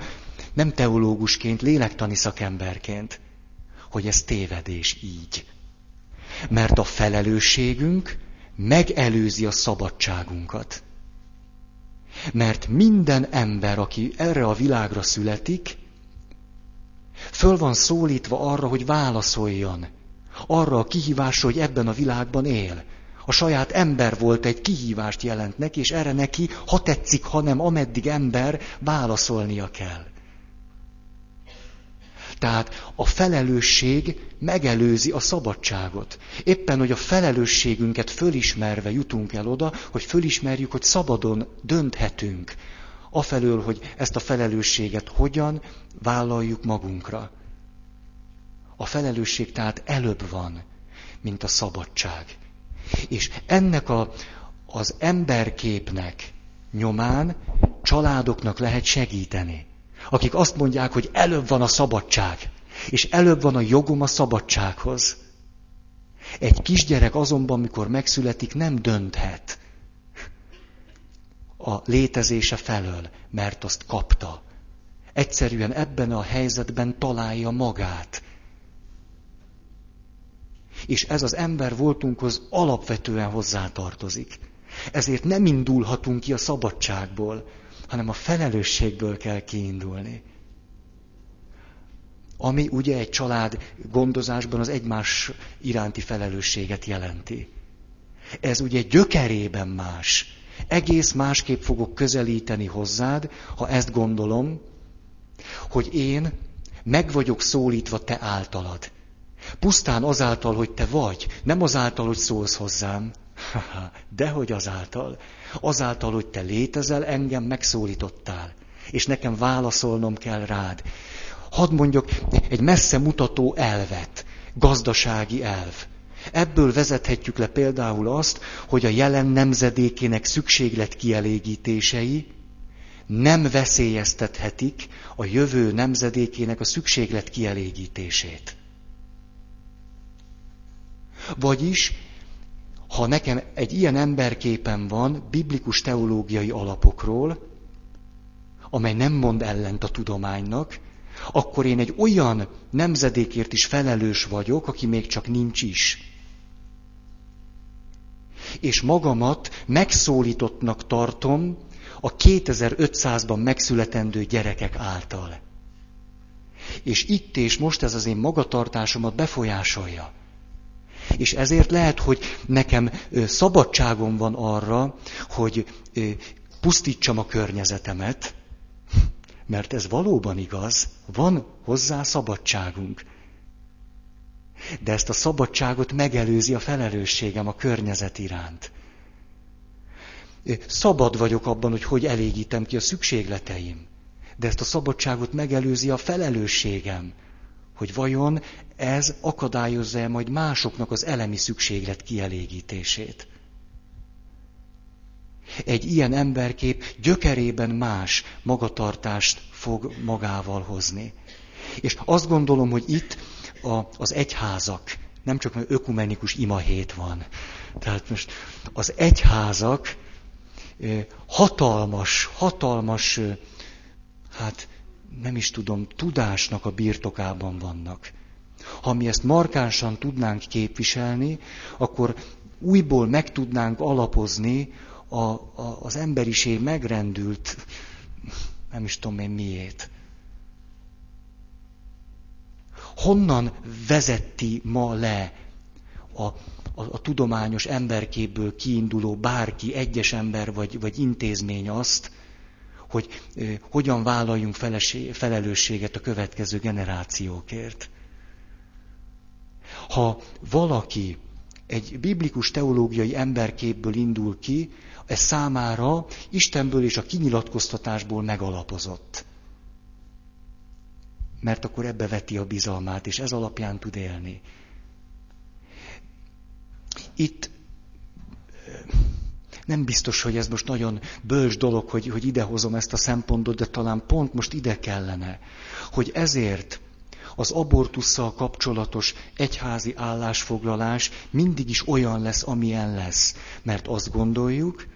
nem teológusként, lélektani szakemberként, hogy ez tévedés így. Mert a felelősségünk megelőzi a szabadságunkat. Mert minden ember, aki erre a világra születik, föl van szólítva arra, hogy válaszoljon. Arra a kihívásra, hogy ebben a világban él. A saját ember volt egy kihívást jelent neki, és erre neki, ha tetszik, ha ameddig ember, válaszolnia kell. Tehát a felelősség megelőzi a szabadságot. Éppen, hogy a felelősségünket fölismerve jutunk el oda, hogy fölismerjük, hogy szabadon dönthetünk. Afelől, hogy ezt a felelősséget hogyan vállaljuk magunkra. A felelősség tehát előbb van, mint a szabadság. És ennek a, az emberképnek nyomán családoknak lehet segíteni akik azt mondják, hogy előbb van a szabadság, és előbb van a jogom a szabadsághoz. Egy kisgyerek azonban, mikor megszületik, nem dönthet a létezése felől, mert azt kapta. Egyszerűen ebben a helyzetben találja magát. És ez az ember voltunkhoz alapvetően hozzátartozik. Ezért nem indulhatunk ki a szabadságból, hanem a felelősségből kell kiindulni. Ami ugye egy család gondozásban az egymás iránti felelősséget jelenti. Ez ugye gyökerében más. Egész másképp fogok közelíteni hozzád, ha ezt gondolom, hogy én meg vagyok szólítva te általad. Pusztán azáltal, hogy te vagy, nem azáltal, hogy szólsz hozzám. Dehogy azáltal. Azáltal, hogy te létezel, engem megszólítottál. És nekem válaszolnom kell rád. Hadd mondjuk egy messze mutató elvet, gazdasági elv. Ebből vezethetjük le például azt, hogy a jelen nemzedékének szükséglet kielégítései nem veszélyeztethetik a jövő nemzedékének a szükséglet kielégítését. Vagyis ha nekem egy ilyen emberképen van biblikus teológiai alapokról, amely nem mond ellent a tudománynak, akkor én egy olyan nemzedékért is felelős vagyok, aki még csak nincs is. És magamat megszólítottnak tartom a 2500-ban megszületendő gyerekek által. És itt és most ez az én magatartásomat befolyásolja. És ezért lehet, hogy nekem szabadságom van arra, hogy pusztítsam a környezetemet, mert ez valóban igaz, van hozzá szabadságunk. De ezt a szabadságot megelőzi a felelősségem a környezet iránt. Szabad vagyok abban, hogy hogy elégítem ki a szükségleteim. De ezt a szabadságot megelőzi a felelősségem, hogy vajon ez akadályozza-e majd másoknak az elemi szükséglet kielégítését. Egy ilyen emberkép gyökerében más magatartást fog magával hozni. És azt gondolom, hogy itt a, az egyházak, nem csak mert ökumenikus imahét van. Tehát most az egyházak hatalmas, hatalmas, hát nem is tudom, tudásnak a birtokában vannak. Ha mi ezt markánsan tudnánk képviselni, akkor újból meg tudnánk alapozni a, a, az emberiség megrendült, nem is tudom én miért. Honnan vezetti ma le a, a, a tudományos emberképből kiinduló bárki, egyes ember vagy, vagy intézmény azt, hogy eh, hogyan vállaljunk felesé, felelősséget a következő generációkért. Ha valaki egy biblikus teológiai emberképből indul ki, ez számára Istenből és a kinyilatkoztatásból megalapozott. Mert akkor ebbe veti a bizalmát, és ez alapján tud élni. Itt nem biztos, hogy ez most nagyon bölcs dolog, hogy, hogy idehozom ezt a szempontot, de talán pont most ide kellene, hogy ezért az abortussal kapcsolatos egyházi állásfoglalás mindig is olyan lesz, amilyen lesz. Mert azt gondoljuk,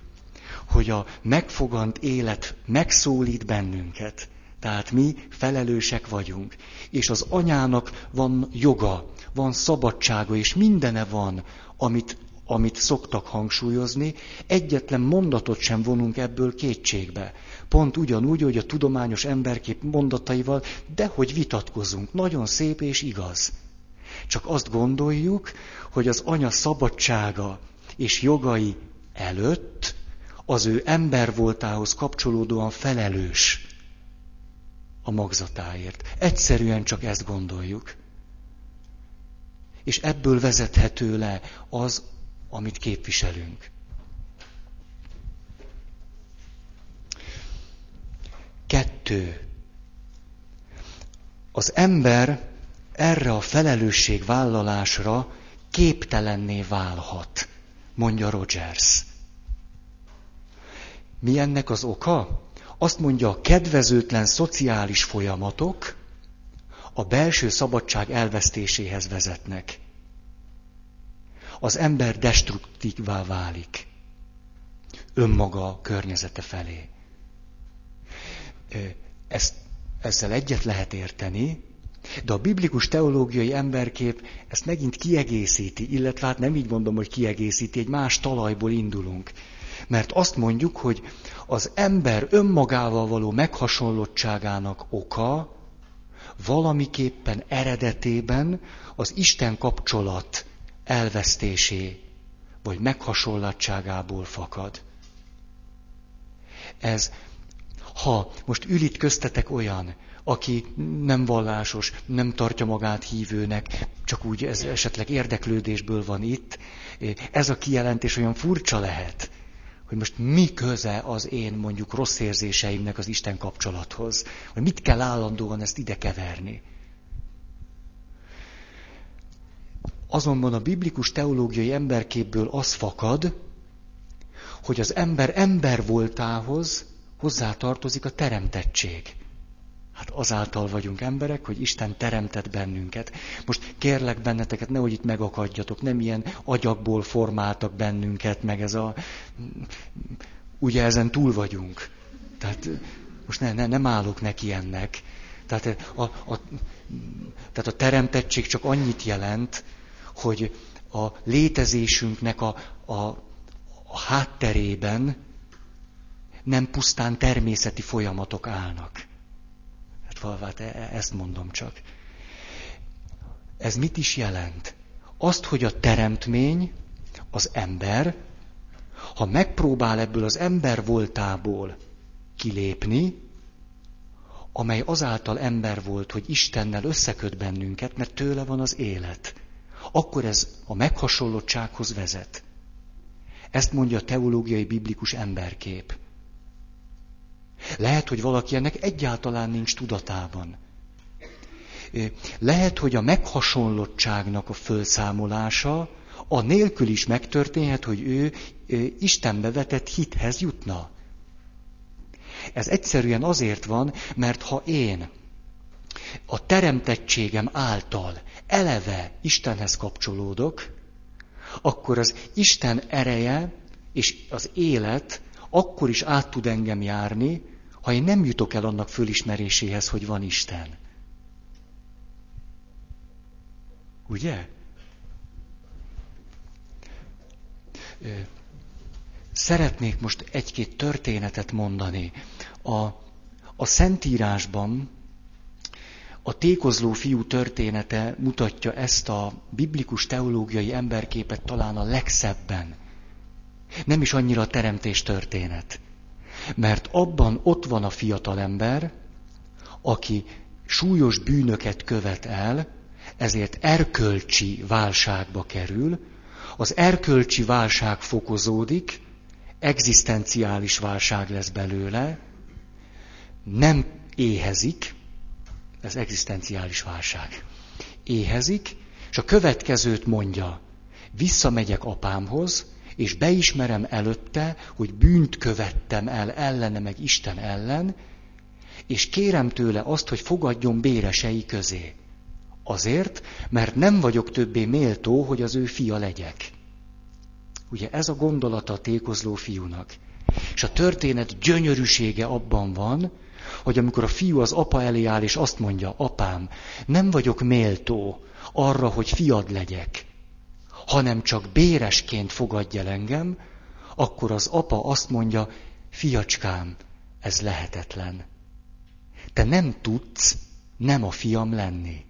hogy a megfogant élet megszólít bennünket. Tehát mi felelősek vagyunk. És az anyának van joga, van szabadsága, és mindene van, amit, amit szoktak hangsúlyozni, egyetlen mondatot sem vonunk ebből kétségbe. Pont ugyanúgy, hogy a tudományos emberkép mondataival, de hogy vitatkozunk. Nagyon szép és igaz. Csak azt gondoljuk, hogy az anya szabadsága és jogai előtt az ő ember voltához kapcsolódóan felelős a magzatáért. Egyszerűen csak ezt gondoljuk. És ebből vezethető le az, amit képviselünk. Kettő. Az ember erre a felelősségvállalásra képtelenné válhat, mondja Rogers. Mi ennek az oka? Azt mondja, a kedvezőtlen szociális folyamatok a belső szabadság elvesztéséhez vezetnek. Az ember destruktívvá válik önmaga környezete felé. Ezt, ezzel egyet lehet érteni, de a biblikus teológiai emberkép ezt megint kiegészíti, illetve hát nem így mondom, hogy kiegészíti, egy más talajból indulunk. Mert azt mondjuk, hogy az ember önmagával való meghasonlottságának oka valamiképpen eredetében az Isten kapcsolat elvesztésé vagy meghasonlatságából fakad. Ez, ha most ül itt köztetek olyan, aki nem vallásos, nem tartja magát hívőnek, csak úgy ez esetleg érdeklődésből van itt, ez a kijelentés olyan furcsa lehet hogy most mi köze az én mondjuk rossz érzéseimnek az Isten kapcsolathoz, hogy mit kell állandóan ezt ide keverni. Azonban a biblikus teológiai emberképből az fakad, hogy az ember ember voltához hozzátartozik a teremtettség. Hát azáltal vagyunk emberek, hogy Isten teremtett bennünket. Most kérlek benneteket, nehogy itt megakadjatok, nem ilyen agyakból formáltak bennünket, meg ez a... Ugye ezen túl vagyunk. Tehát most ne, ne, nem állok neki ennek. Tehát a, a, tehát a teremtettség csak annyit jelent, hogy a létezésünknek a, a, a hátterében nem pusztán természeti folyamatok állnak falvát, e, e, ezt mondom csak. Ez mit is jelent? Azt, hogy a teremtmény, az ember, ha megpróbál ebből az ember voltából kilépni, amely azáltal ember volt, hogy Istennel összeköt bennünket, mert tőle van az élet, akkor ez a meghasonlottsághoz vezet. Ezt mondja a teológiai biblikus emberkép. Lehet, hogy valaki ennek egyáltalán nincs tudatában. Lehet, hogy a meghasonlottságnak a fölszámolása a nélkül is megtörténhet, hogy ő Istenbe vetett hithez jutna. Ez egyszerűen azért van, mert ha én a teremtettségem által eleve Istenhez kapcsolódok, akkor az Isten ereje és az élet akkor is át tud engem járni, ha én nem jutok el annak fölismeréséhez, hogy van Isten. Ugye? Szeretnék most egy-két történetet mondani. A, a Szentírásban a tékozló fiú története mutatja ezt a biblikus teológiai emberképet talán a legszebben. Nem is annyira a teremtés történet. Mert abban ott van a fiatalember, aki súlyos bűnöket követ el, ezért erkölcsi válságba kerül, az erkölcsi válság fokozódik, egzisztenciális válság lesz belőle, nem éhezik, ez egzisztenciális válság. Éhezik, és a következőt mondja, visszamegyek apámhoz, és beismerem előtte, hogy bűnt követtem el ellene meg Isten ellen, és kérem tőle azt, hogy fogadjon béresei közé. Azért, mert nem vagyok többé méltó, hogy az ő fia legyek. Ugye ez a gondolata a tékozló fiúnak. És a történet gyönyörűsége abban van, hogy amikor a fiú az apa elé áll, és azt mondja, apám, nem vagyok méltó arra, hogy fiad legyek, hanem csak béresként fogadj el engem, akkor az apa azt mondja, fiacskám, ez lehetetlen. Te nem tudsz nem a fiam lenni.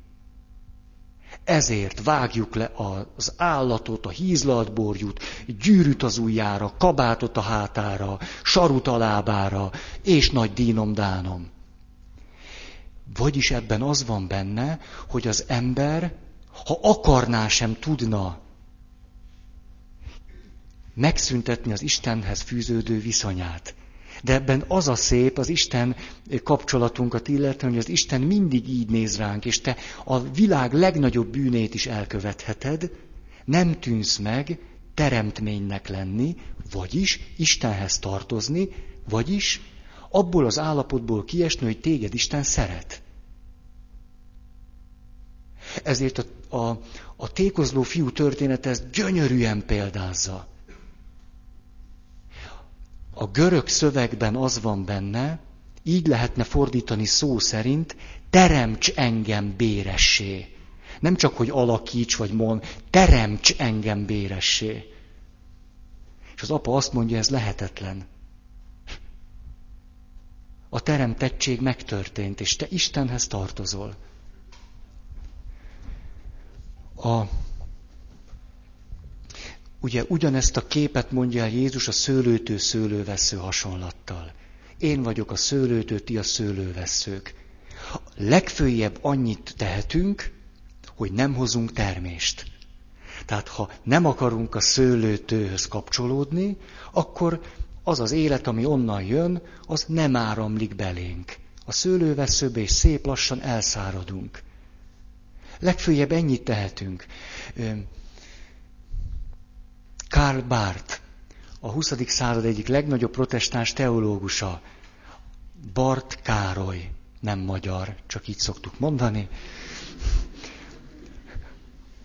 Ezért vágjuk le az állatot, a hízlalt borjút, gyűrűt az ujjára, kabátot a hátára, sarut a lábára, és nagy dínom dánom. Vagyis ebben az van benne, hogy az ember, ha akarná sem tudna megszüntetni az Istenhez fűződő viszonyát. De ebben az a szép, az Isten kapcsolatunkat illetően, hogy az Isten mindig így néz ránk, és te a világ legnagyobb bűnét is elkövetheted, nem tűnsz meg teremtménynek lenni, vagyis Istenhez tartozni, vagyis abból az állapotból kiesni, hogy téged Isten szeret. Ezért a, a, a tékozló fiú történet ezt gyönyörűen példázza. A görög szövegben az van benne, így lehetne fordítani szó szerint, teremts engem béressé. Nem csak, hogy alakíts, vagy mond, teremts engem béressé. És az apa azt mondja, ez lehetetlen. A teremtettség megtörtént, és te Istenhez tartozol. A Ugye ugyanezt a képet mondja el Jézus a szőlőtő szőlővesző hasonlattal. Én vagyok a szőlőtő, ti a szőlőveszők. Legfőjebb annyit tehetünk, hogy nem hozunk termést. Tehát ha nem akarunk a szőlőtőhöz kapcsolódni, akkor az az élet, ami onnan jön, az nem áramlik belénk. A szőlőveszőbe és szép lassan elszáradunk. Legfőjebb ennyit tehetünk. Karl Barth, a 20. század egyik legnagyobb protestáns teológusa, Bart Károly, nem magyar, csak így szoktuk mondani,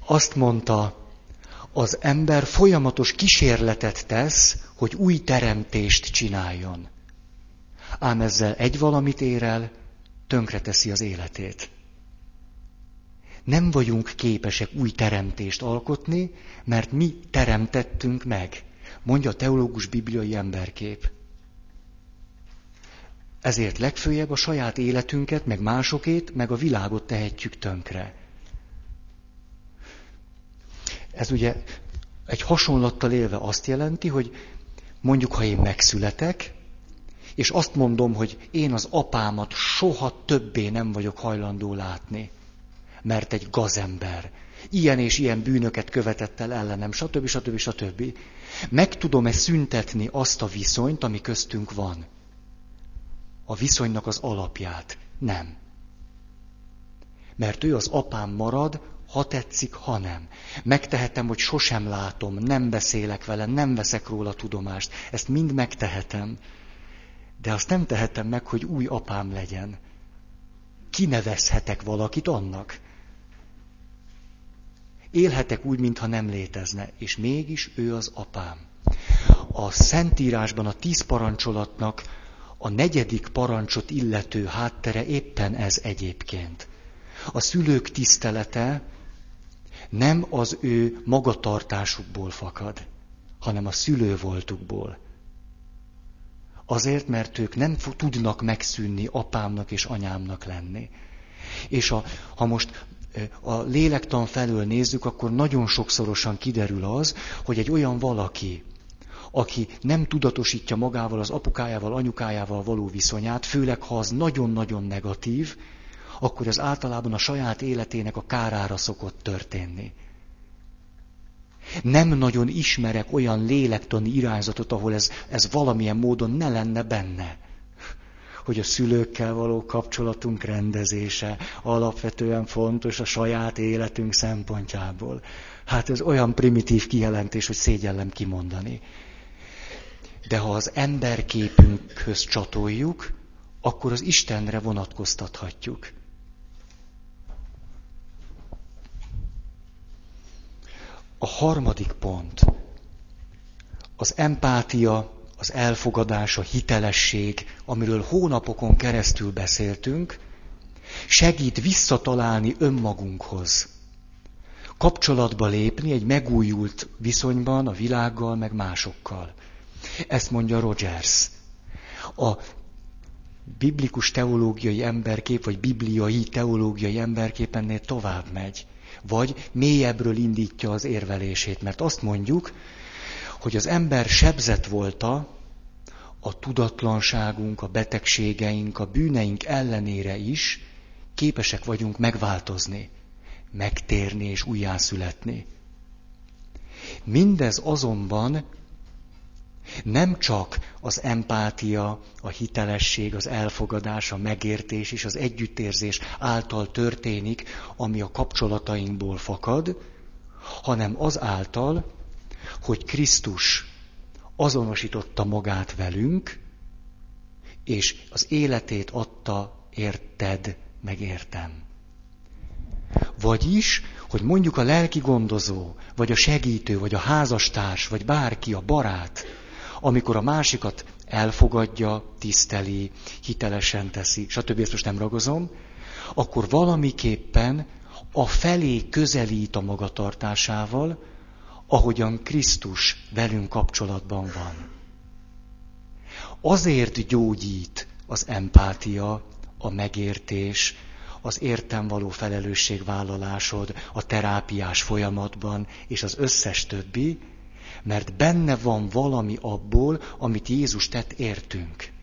azt mondta, az ember folyamatos kísérletet tesz, hogy új teremtést csináljon. Ám ezzel egy valamit ér el, tönkreteszi az életét nem vagyunk képesek új teremtést alkotni, mert mi teremtettünk meg, mondja a teológus bibliai emberkép. Ezért legfőjebb a saját életünket, meg másokét, meg a világot tehetjük tönkre. Ez ugye egy hasonlattal élve azt jelenti, hogy mondjuk, ha én megszületek, és azt mondom, hogy én az apámat soha többé nem vagyok hajlandó látni mert egy gazember. Ilyen és ilyen bűnöket követett el ellenem, stb. stb. stb. Meg tudom-e szüntetni azt a viszonyt, ami köztünk van? A viszonynak az alapját. Nem. Mert ő az apám marad, ha tetszik, ha nem. Megtehetem, hogy sosem látom, nem beszélek vele, nem veszek róla tudomást. Ezt mind megtehetem. De azt nem tehetem meg, hogy új apám legyen. Kinevezhetek valakit annak. Élhetek úgy, mintha nem létezne, és mégis ő az apám. A Szentírásban a tíz parancsolatnak a negyedik parancsot illető háttere éppen ez egyébként. A szülők tisztelete nem az ő magatartásukból fakad, hanem a szülő voltukból. Azért, mert ők nem tudnak megszűnni apámnak és anyámnak lenni. És a, ha most a lélektan felől nézzük, akkor nagyon sokszorosan kiderül az, hogy egy olyan valaki, aki nem tudatosítja magával, az apukájával, anyukájával való viszonyát, főleg ha az nagyon-nagyon negatív, akkor ez általában a saját életének a kárára szokott történni. Nem nagyon ismerek olyan lélektani irányzatot, ahol ez, ez valamilyen módon ne lenne benne. Hogy a szülőkkel való kapcsolatunk rendezése alapvetően fontos a saját életünk szempontjából. Hát ez olyan primitív kijelentés, hogy szégyellem kimondani. De ha az emberképünkhöz csatoljuk, akkor az Istenre vonatkoztathatjuk. A harmadik pont. Az empátia, az elfogadás, a hitelesség, amiről hónapokon keresztül beszéltünk, segít visszatalálni önmagunkhoz. Kapcsolatba lépni egy megújult viszonyban a világgal, meg másokkal. Ezt mondja Rogers. A biblikus teológiai emberkép, vagy bibliai teológiai emberkép ennél tovább megy vagy mélyebbről indítja az érvelését. Mert azt mondjuk, hogy az ember sebzett volta a tudatlanságunk, a betegségeink, a bűneink ellenére is képesek vagyunk megváltozni, megtérni és újjászületni. Mindez azonban nem csak az empátia, a hitelesség, az elfogadás, a megértés és az együttérzés által történik, ami a kapcsolatainkból fakad, hanem az által, hogy Krisztus azonosította magát velünk, és az életét adta érted, meg értem. Vagyis, hogy mondjuk a lelki gondozó, vagy a segítő, vagy a házastárs, vagy bárki, a barát, amikor a másikat elfogadja, tiszteli, hitelesen teszi, stb. ezt most nem ragozom, akkor valamiképpen a felé közelít a magatartásával, ahogyan Krisztus velünk kapcsolatban van. Azért gyógyít az empátia, a megértés, az értem való felelősségvállalásod, a terápiás folyamatban, és az összes többi, mert benne van valami abból, amit Jézus tett értünk.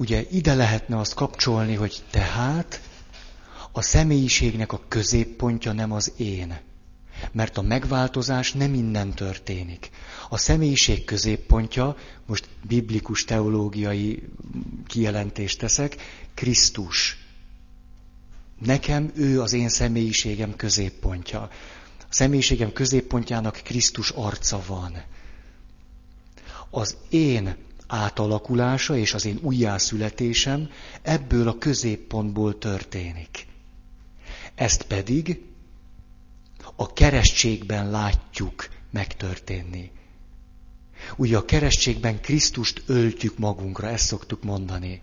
Ugye ide lehetne azt kapcsolni, hogy tehát a személyiségnek a középpontja nem az én. Mert a megváltozás nem innen történik. A személyiség középpontja, most biblikus teológiai kijelentést teszek, Krisztus. Nekem ő az én személyiségem középpontja. A személyiségem középpontjának Krisztus arca van. Az én átalakulása és az én újjászületésem ebből a középpontból történik. Ezt pedig a keresztségben látjuk megtörténni. Ugye a keresztségben Krisztust öltjük magunkra, ezt szoktuk mondani.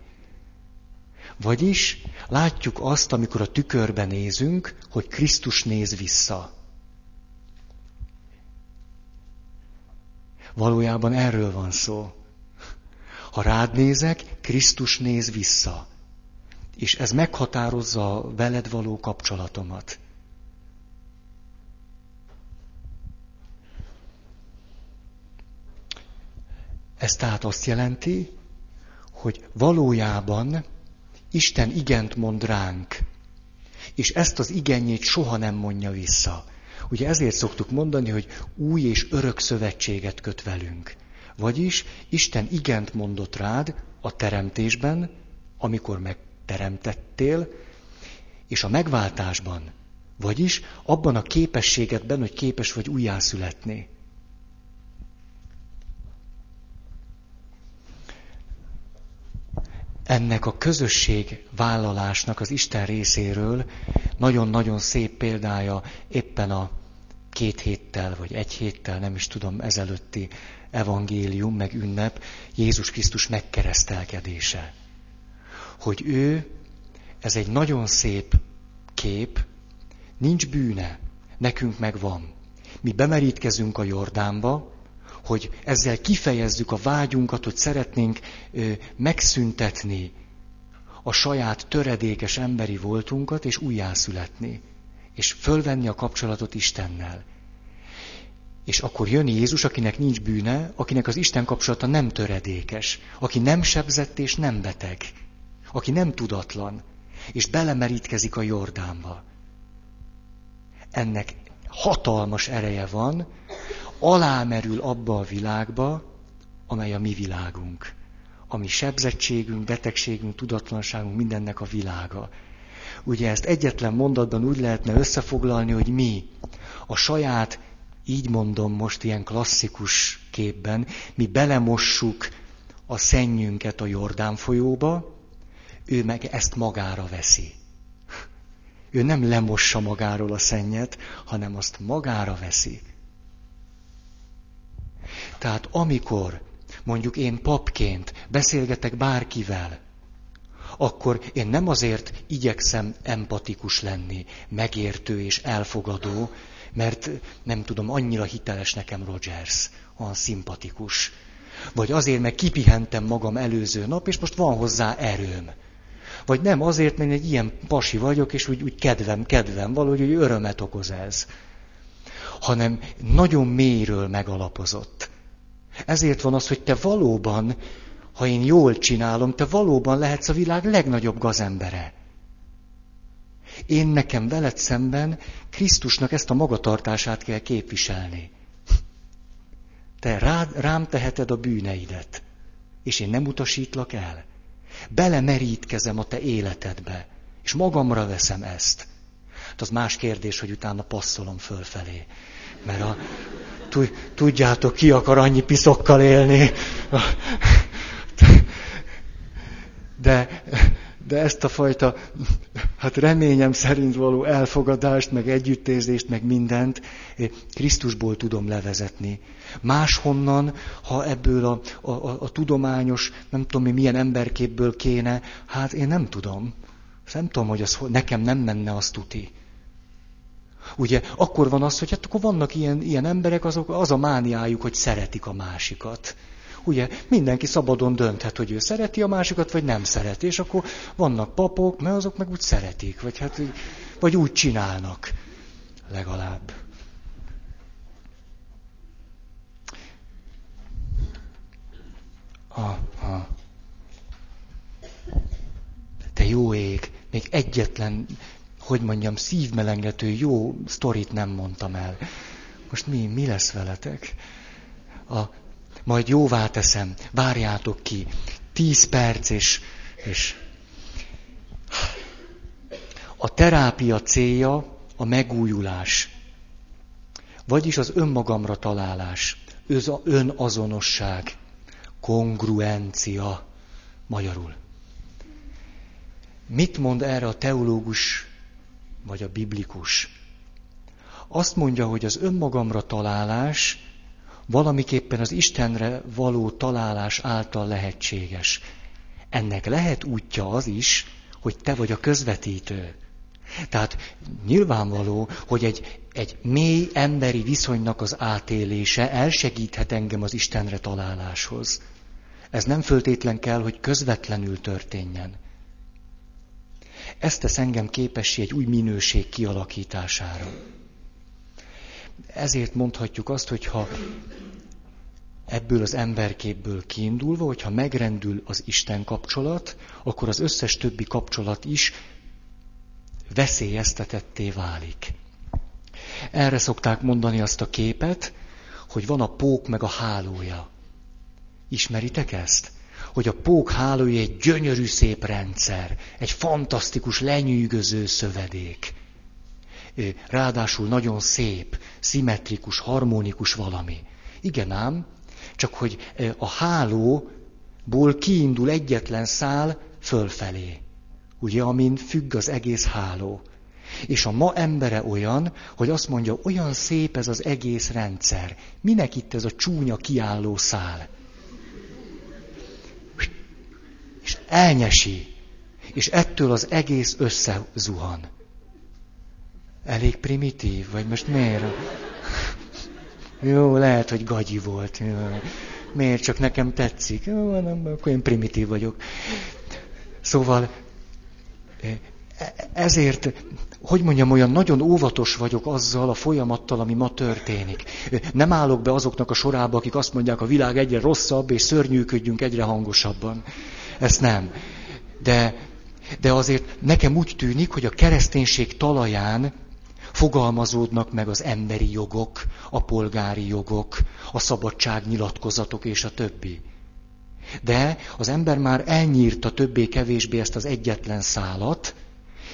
Vagyis látjuk azt, amikor a tükörbe nézünk, hogy Krisztus néz vissza. Valójában erről van szó. Ha rád nézek, Krisztus néz vissza. És ez meghatározza veled való kapcsolatomat. Ez tehát azt jelenti, hogy valójában Isten igent mond ránk, és ezt az igenjét soha nem mondja vissza. Ugye ezért szoktuk mondani, hogy új és örök szövetséget köt velünk. Vagyis Isten igent mondott rád a teremtésben, amikor megteremtettél, és a megváltásban. Vagyis abban a képességedben, hogy képes vagy újjászületni. ennek a közösség vállalásnak az Isten részéről nagyon-nagyon szép példája éppen a két héttel, vagy egy héttel, nem is tudom, ezelőtti evangélium, meg ünnep, Jézus Krisztus megkeresztelkedése. Hogy ő ez egy nagyon szép kép, nincs bűne, nekünk meg van. Mi bemerítkezünk a Jordánba, hogy ezzel kifejezzük a vágyunkat, hogy szeretnénk ö, megszüntetni a saját töredékes emberi voltunkat, és újjászületni, és fölvenni a kapcsolatot Istennel. És akkor jön Jézus, akinek nincs bűne, akinek az Isten kapcsolata nem töredékes, aki nem sebzett és nem beteg, aki nem tudatlan, és belemerítkezik a Jordánba. Ennek hatalmas ereje van, alámerül abba a világba, amely a mi világunk. A mi sebzettségünk, betegségünk, tudatlanságunk, mindennek a világa. Ugye ezt egyetlen mondatban úgy lehetne összefoglalni, hogy mi a saját, így mondom most ilyen klasszikus képben, mi belemossuk a szennyünket a Jordán folyóba, ő meg ezt magára veszi. Ő nem lemossa magáról a szennyet, hanem azt magára veszi. Tehát amikor mondjuk én papként beszélgetek bárkivel, akkor én nem azért igyekszem empatikus lenni, megértő és elfogadó, mert nem tudom, annyira hiteles nekem Rogers, olyan szimpatikus. Vagy azért, mert kipihentem magam előző nap, és most van hozzá erőm. Vagy nem azért, mert egy ilyen pasi vagyok, és úgy, úgy kedvem, kedvem, valahogy hogy örömet okoz ez. Hanem nagyon mélyről megalapozott. Ezért van az, hogy te valóban, ha én jól csinálom, te valóban lehetsz a világ legnagyobb gazembere. Én nekem veled szemben Krisztusnak ezt a magatartását kell képviselni. Te rád, rám teheted a bűneidet, és én nem utasítlak el. Belemerítkezem a te életedbe, és magamra veszem ezt. Hát az más kérdés, hogy utána passzolom fölfelé. Mert a, tudjátok, ki akar annyi piszokkal élni. De, de ezt a fajta, hát reményem szerint való elfogadást, meg együttérzést, meg mindent Krisztusból tudom levezetni. Máshonnan, ha ebből a, a, a, a tudományos, nem tudom mi milyen emberképből kéne, hát én nem tudom. Nem tudom, hogy az, nekem nem menne azt tuti. Ugye, akkor van az, hogy hát akkor vannak ilyen, ilyen emberek, azok, az a mániájuk, hogy szeretik a másikat. Ugye, mindenki szabadon dönthet, hogy ő szereti a másikat, vagy nem szereti. És akkor vannak papok, mert azok meg úgy szeretik, vagy, hát, vagy úgy csinálnak. Legalább. Aha. Te jó ég, még egyetlen hogy mondjam, szívmelengető jó sztorit nem mondtam el. Most mi, mi lesz veletek? A, majd jóvá teszem, várjátok ki. Tíz perc, és, és a terápia célja a megújulás. Vagyis az önmagamra találás, önazonosság, kongruencia magyarul. Mit mond erre a teológus vagy a biblikus. Azt mondja, hogy az önmagamra találás valamiképpen az Istenre való találás által lehetséges. Ennek lehet útja az is, hogy te vagy a közvetítő. Tehát nyilvánvaló, hogy egy, egy mély emberi viszonynak az átélése elsegíthet engem az Istenre találáshoz. Ez nem föltétlen kell, hogy közvetlenül történjen. Ez tesz engem képessé egy új minőség kialakítására. Ezért mondhatjuk azt, hogy ha ebből az emberképből kiindulva, hogyha megrendül az Isten kapcsolat, akkor az összes többi kapcsolat is veszélyeztetetté válik. Erre szokták mondani azt a képet, hogy van a pók meg a hálója. Ismeritek ezt? hogy a pók hálója egy gyönyörű szép rendszer, egy fantasztikus, lenyűgöző szövedék. Ráadásul nagyon szép, szimmetrikus, harmonikus valami. Igen ám, csak hogy a hálóból kiindul egyetlen szál fölfelé. Ugye, amin függ az egész háló. És a ma embere olyan, hogy azt mondja, olyan szép ez az egész rendszer. Minek itt ez a csúnya kiálló szál? és elnyesi. És ettől az egész összezuhan. Elég primitív, vagy most miért? Jó, lehet, hogy gagyi volt. Jó. Miért csak nekem tetszik? Jó, nem, akkor én primitív vagyok. Szóval ezért, hogy mondjam, olyan nagyon óvatos vagyok azzal a folyamattal, ami ma történik. Nem állok be azoknak a sorába, akik azt mondják, a világ egyre rosszabb, és szörnyűködjünk egyre hangosabban. Ezt nem. De, de azért nekem úgy tűnik, hogy a kereszténység talaján fogalmazódnak meg az emberi jogok, a polgári jogok, a szabadságnyilatkozatok és a többi. De az ember már elnyírta többé-kevésbé ezt az egyetlen szálat,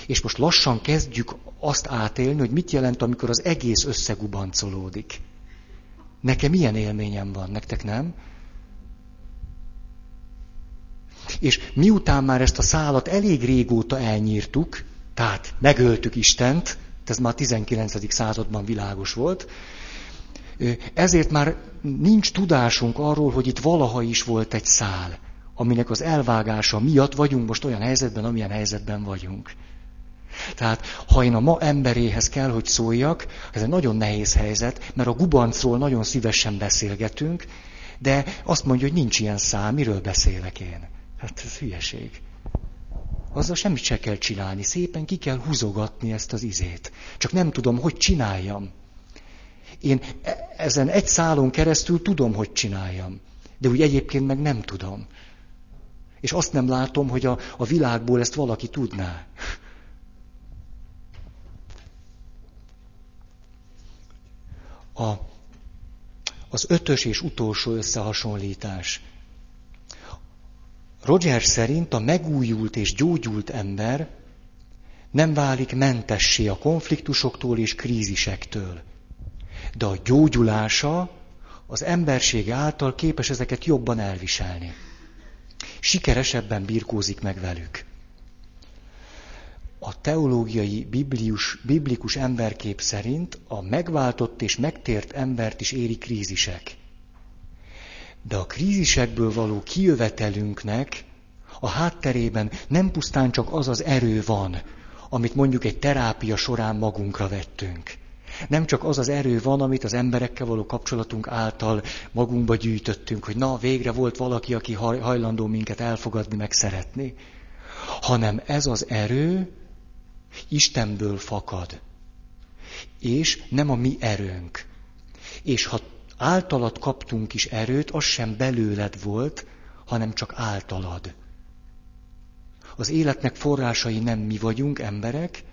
és most lassan kezdjük azt átélni, hogy mit jelent, amikor az egész összegubancolódik. Nekem ilyen élményem van, nektek nem? És miután már ezt a szálat elég régóta elnyírtuk, tehát megöltük Istent, ez már a 19. században világos volt, ezért már nincs tudásunk arról, hogy itt valaha is volt egy szál, aminek az elvágása miatt vagyunk most olyan helyzetben, amilyen helyzetben vagyunk. Tehát, ha én a ma emberéhez kell, hogy szóljak, ez egy nagyon nehéz helyzet, mert a gubancról nagyon szívesen beszélgetünk, de azt mondja, hogy nincs ilyen szám, miről beszélek én. Hát ez hülyeség. Azzal semmit se kell csinálni, szépen ki kell húzogatni ezt az izét. Csak nem tudom, hogy csináljam. Én e- ezen egy szálon keresztül tudom, hogy csináljam. De úgy egyébként meg nem tudom. És azt nem látom, hogy a, a világból ezt valaki tudná. A, az ötös és utolsó összehasonlítás. Roger szerint a megújult és gyógyult ember nem válik mentessé a konfliktusoktól és krízisektől. De a gyógyulása az emberség által képes ezeket jobban elviselni. Sikeresebben birkózik meg velük. A teológiai biblius, biblikus emberkép szerint a megváltott és megtért embert is éri krízisek. De a krízisekből való kijövetelünknek a hátterében nem pusztán csak az az erő van, amit mondjuk egy terápia során magunkra vettünk. Nem csak az az erő van, amit az emberekkel való kapcsolatunk által magunkba gyűjtöttünk, hogy na, végre volt valaki, aki hajlandó minket elfogadni, meg szeretni, hanem ez az erő Istenből fakad. És nem a mi erőnk. És ha általad kaptunk is erőt, az sem belőled volt, hanem csak általad. Az életnek forrásai nem mi vagyunk, emberek,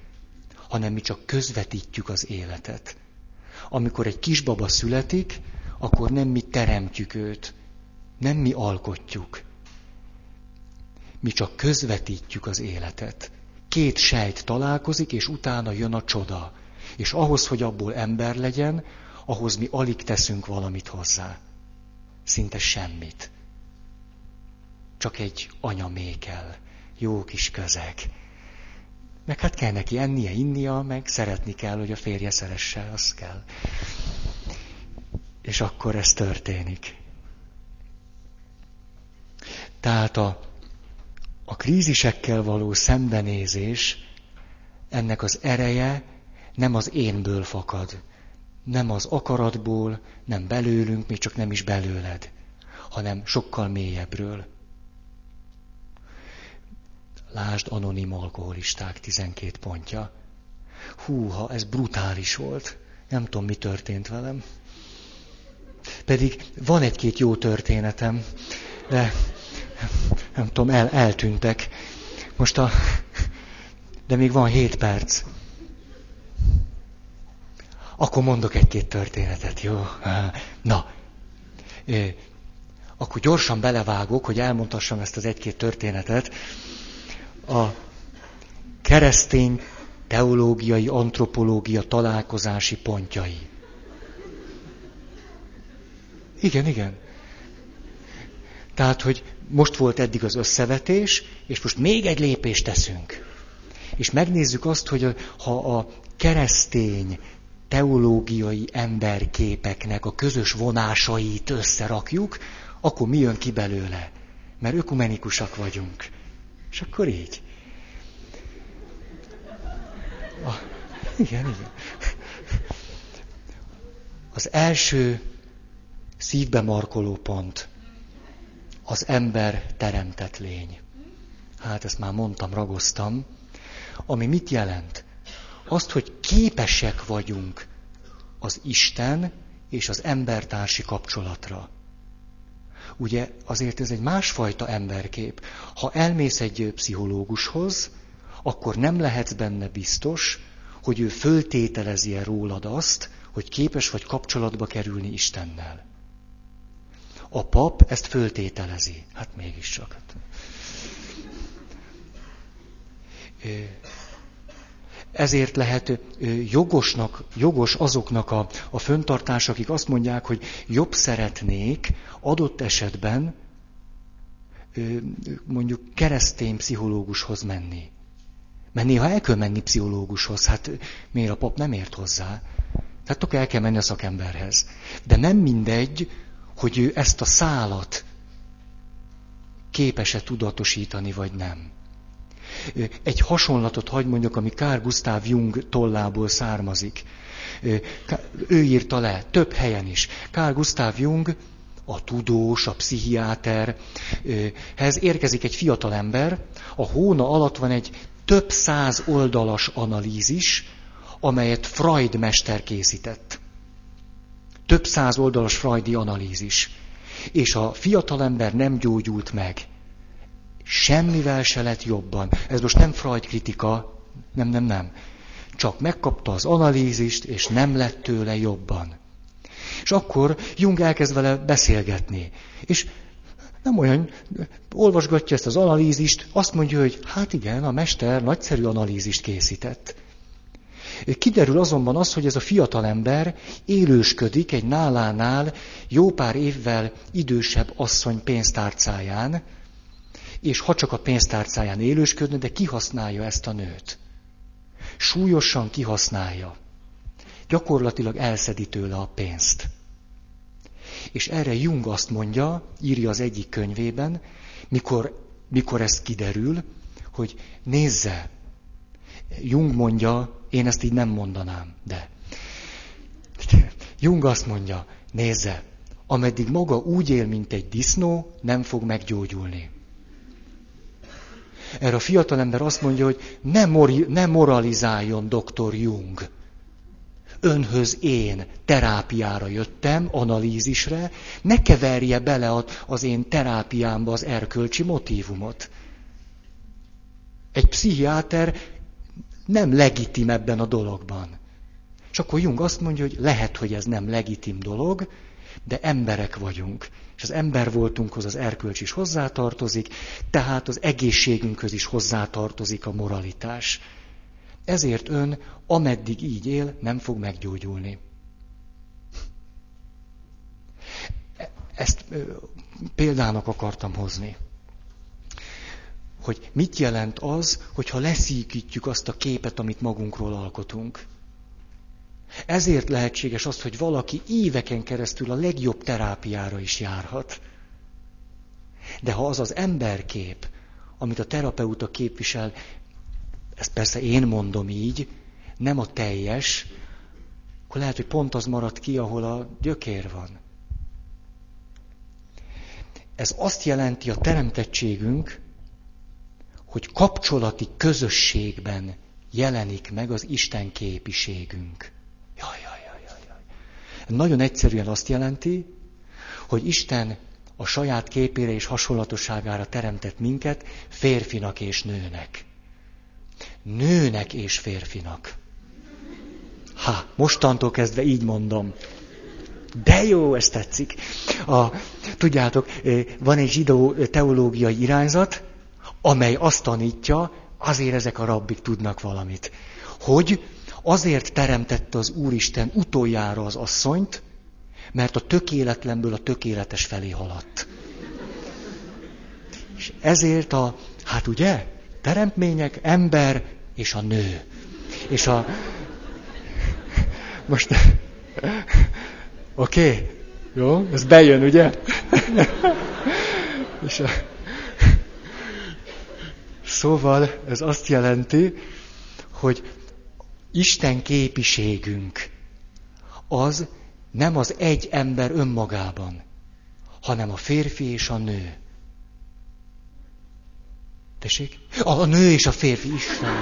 hanem mi csak közvetítjük az életet. Amikor egy kisbaba születik, akkor nem mi teremtjük őt, nem mi alkotjuk. Mi csak közvetítjük az életet. Két sejt találkozik, és utána jön a csoda. És ahhoz, hogy abból ember legyen, ahhoz mi alig teszünk valamit hozzá. Szinte semmit. Csak egy anyamékel, jó kis közeg. Meg hát kell neki ennie, innia, meg szeretni kell, hogy a férje szeresse, az kell. És akkor ez történik. Tehát a, a krízisekkel való szembenézés, ennek az ereje nem az énből fakad, nem az akaratból, nem belőlünk, még csak nem is belőled, hanem sokkal mélyebbről. Lásd anonim alkoholisták 12 pontja. Húha, ez brutális volt. Nem tudom, mi történt velem. Pedig van egy-két jó történetem, de nem tudom, el, eltűntek. Most a... De még van 7 perc. Akkor mondok egy-két történetet, jó? Na, akkor gyorsan belevágok, hogy elmondhassam ezt az egy-két történetet. A keresztény teológiai antropológia találkozási pontjai. Igen, igen. Tehát, hogy most volt eddig az összevetés, és most még egy lépést teszünk. És megnézzük azt, hogy ha a keresztény teológiai emberképeknek a közös vonásait összerakjuk, akkor mi jön ki belőle? Mert ökumenikusak vagyunk. És akkor így. A, igen, igen. Az első szívbe markoló pont az ember teremtett lény. Hát ezt már mondtam, ragoztam. Ami mit jelent? Azt, hogy képesek vagyunk az Isten és az embertársi kapcsolatra. Ugye azért ez egy másfajta emberkép. Ha elmész egy pszichológushoz, akkor nem lehetsz benne biztos, hogy ő föltételezi-e rólad azt, hogy képes vagy kapcsolatba kerülni Istennel. A pap ezt föltételezi. Hát mégiscsak. Ezért lehet jogosnak, jogos azoknak a, a föntartás, akik azt mondják, hogy jobb szeretnék adott esetben mondjuk keresztény pszichológushoz menni. Mert néha el kell menni pszichológushoz, hát miért a pap nem ért hozzá? Tehát akkor el kell menni a szakemberhez. De nem mindegy, hogy ő ezt a szálat képes-e tudatosítani, vagy nem. Egy hasonlatot hagy mondjak, ami Kár Gustav Jung tollából származik. Ő írta le, több helyen is. Kár Gustav Jung, a tudós, a pszichiáterhez érkezik egy fiatalember, a hóna alatt van egy több száz oldalas analízis, amelyet Freud mester készített. Több száz oldalas Freudi analízis. És a fiatalember nem gyógyult meg. Semmivel se lett jobban. Ez most nem Freud kritika, nem, nem, nem. Csak megkapta az analízist, és nem lett tőle jobban. És akkor Jung elkezd vele beszélgetni. És nem olyan, olvasgatja ezt az analízist, azt mondja, hogy hát igen, a mester nagyszerű analízist készített. Kiderül azonban az, hogy ez a fiatalember élősködik egy nálánál jó pár évvel idősebb asszony pénztárcáján, és ha csak a pénztárcáján élősködne, de kihasználja ezt a nőt. Súlyosan kihasználja. Gyakorlatilag elszedi tőle a pénzt. És erre Jung azt mondja, írja az egyik könyvében, mikor, mikor ez kiderül, hogy nézze, Jung mondja, én ezt így nem mondanám, de Jung azt mondja, nézze, ameddig maga úgy él, mint egy disznó, nem fog meggyógyulni. Erre a fiatalember azt mondja, hogy ne, mori, ne moralizáljon dr. Jung. Önhöz én terápiára jöttem, analízisre, ne keverje bele az én terápiámba az erkölcsi motívumot. Egy pszichiáter nem legitim ebben a dologban. És akkor Jung azt mondja, hogy lehet, hogy ez nem legitim dolog, de emberek vagyunk. És az ember voltunkhoz az erkölcs is hozzátartozik, tehát az egészségünkhöz is hozzátartozik a moralitás. Ezért ön, ameddig így él, nem fog meggyógyulni. Ezt példának akartam hozni hogy mit jelent az, hogyha leszíkítjük azt a képet, amit magunkról alkotunk. Ezért lehetséges az, hogy valaki éveken keresztül a legjobb terápiára is járhat. De ha az az emberkép, amit a terapeuta képvisel, ezt persze én mondom így, nem a teljes, akkor lehet, hogy pont az marad ki, ahol a gyökér van. Ez azt jelenti a teremtettségünk, hogy kapcsolati közösségben jelenik meg az Isten képiségünk. Jaj, jaj, jaj, jaj, jaj. Nagyon egyszerűen azt jelenti, hogy Isten a saját képére és hasonlatosságára teremtett minket férfinak és nőnek. Nőnek és férfinak. Ha, mostantól kezdve így mondom. De jó, ez tetszik. A, tudjátok, eh, van egy zsidó teológiai irányzat, amely azt tanítja, azért ezek a rabbik tudnak valamit, hogy azért teremtette az Úristen utoljára az asszonyt, mert a tökéletlenből a tökéletes felé haladt. És ezért a, hát ugye, teremtmények, ember és a nő. És a... Most... Oké? Okay. Jó? Ez bejön, ugye? és a... Szóval ez azt jelenti, hogy Isten képiségünk az nem az egy ember önmagában, hanem a férfi és a nő. Tessék? A, a nő és a férfi, Isten.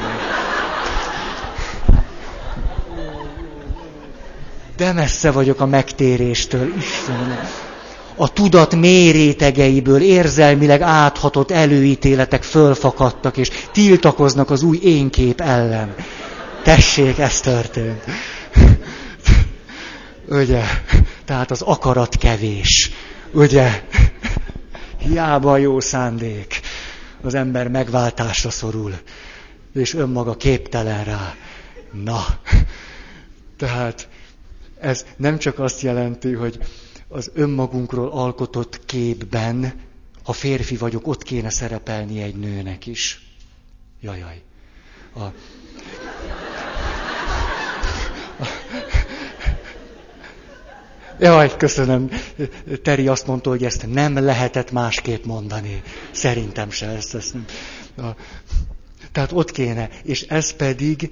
De messze vagyok a megtéréstől, Istenem. A tudat mély rétegeiből érzelmileg áthatott előítéletek fölfakadtak, és tiltakoznak az új énkép ellen. Tessék, ez történt. Ugye? Tehát az akarat kevés. Ugye? Hiába a jó szándék. Az ember megváltásra szorul, és önmaga képtelen rá. Na, tehát ez nem csak azt jelenti, hogy az önmagunkról alkotott képben, ha férfi vagyok, ott kéne szerepelni egy nőnek is. Jajaj. A... Jaj, köszönöm. Teri azt mondta, hogy ezt nem lehetett másképp mondani. Szerintem se ezt. ezt nem. Tehát ott kéne. És ez pedig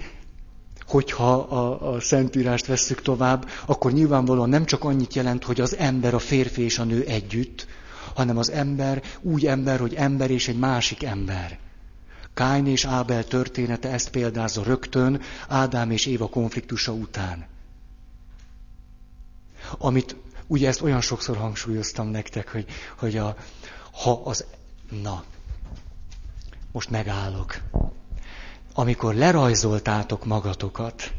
hogyha a, a Szentírást vesszük tovább, akkor nyilvánvalóan nem csak annyit jelent, hogy az ember, a férfi és a nő együtt, hanem az ember úgy ember, hogy ember és egy másik ember. Káin és Ábel története ezt példázza rögtön Ádám és Éva konfliktusa után. Amit ugye ezt olyan sokszor hangsúlyoztam nektek, hogy, hogy a, ha az... Na, most megállok amikor lerajzoltátok magatokat,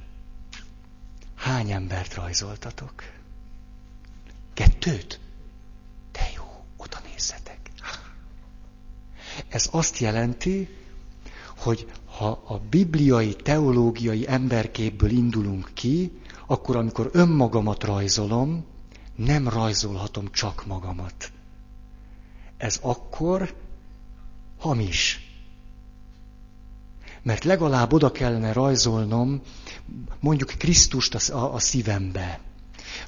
hány embert rajzoltatok? Kettőt? De jó, oda nézzetek. Ez azt jelenti, hogy ha a bibliai, teológiai emberképből indulunk ki, akkor amikor önmagamat rajzolom, nem rajzolhatom csak magamat. Ez akkor hamis mert legalább oda kellene rajzolnom mondjuk Krisztust a, a szívembe,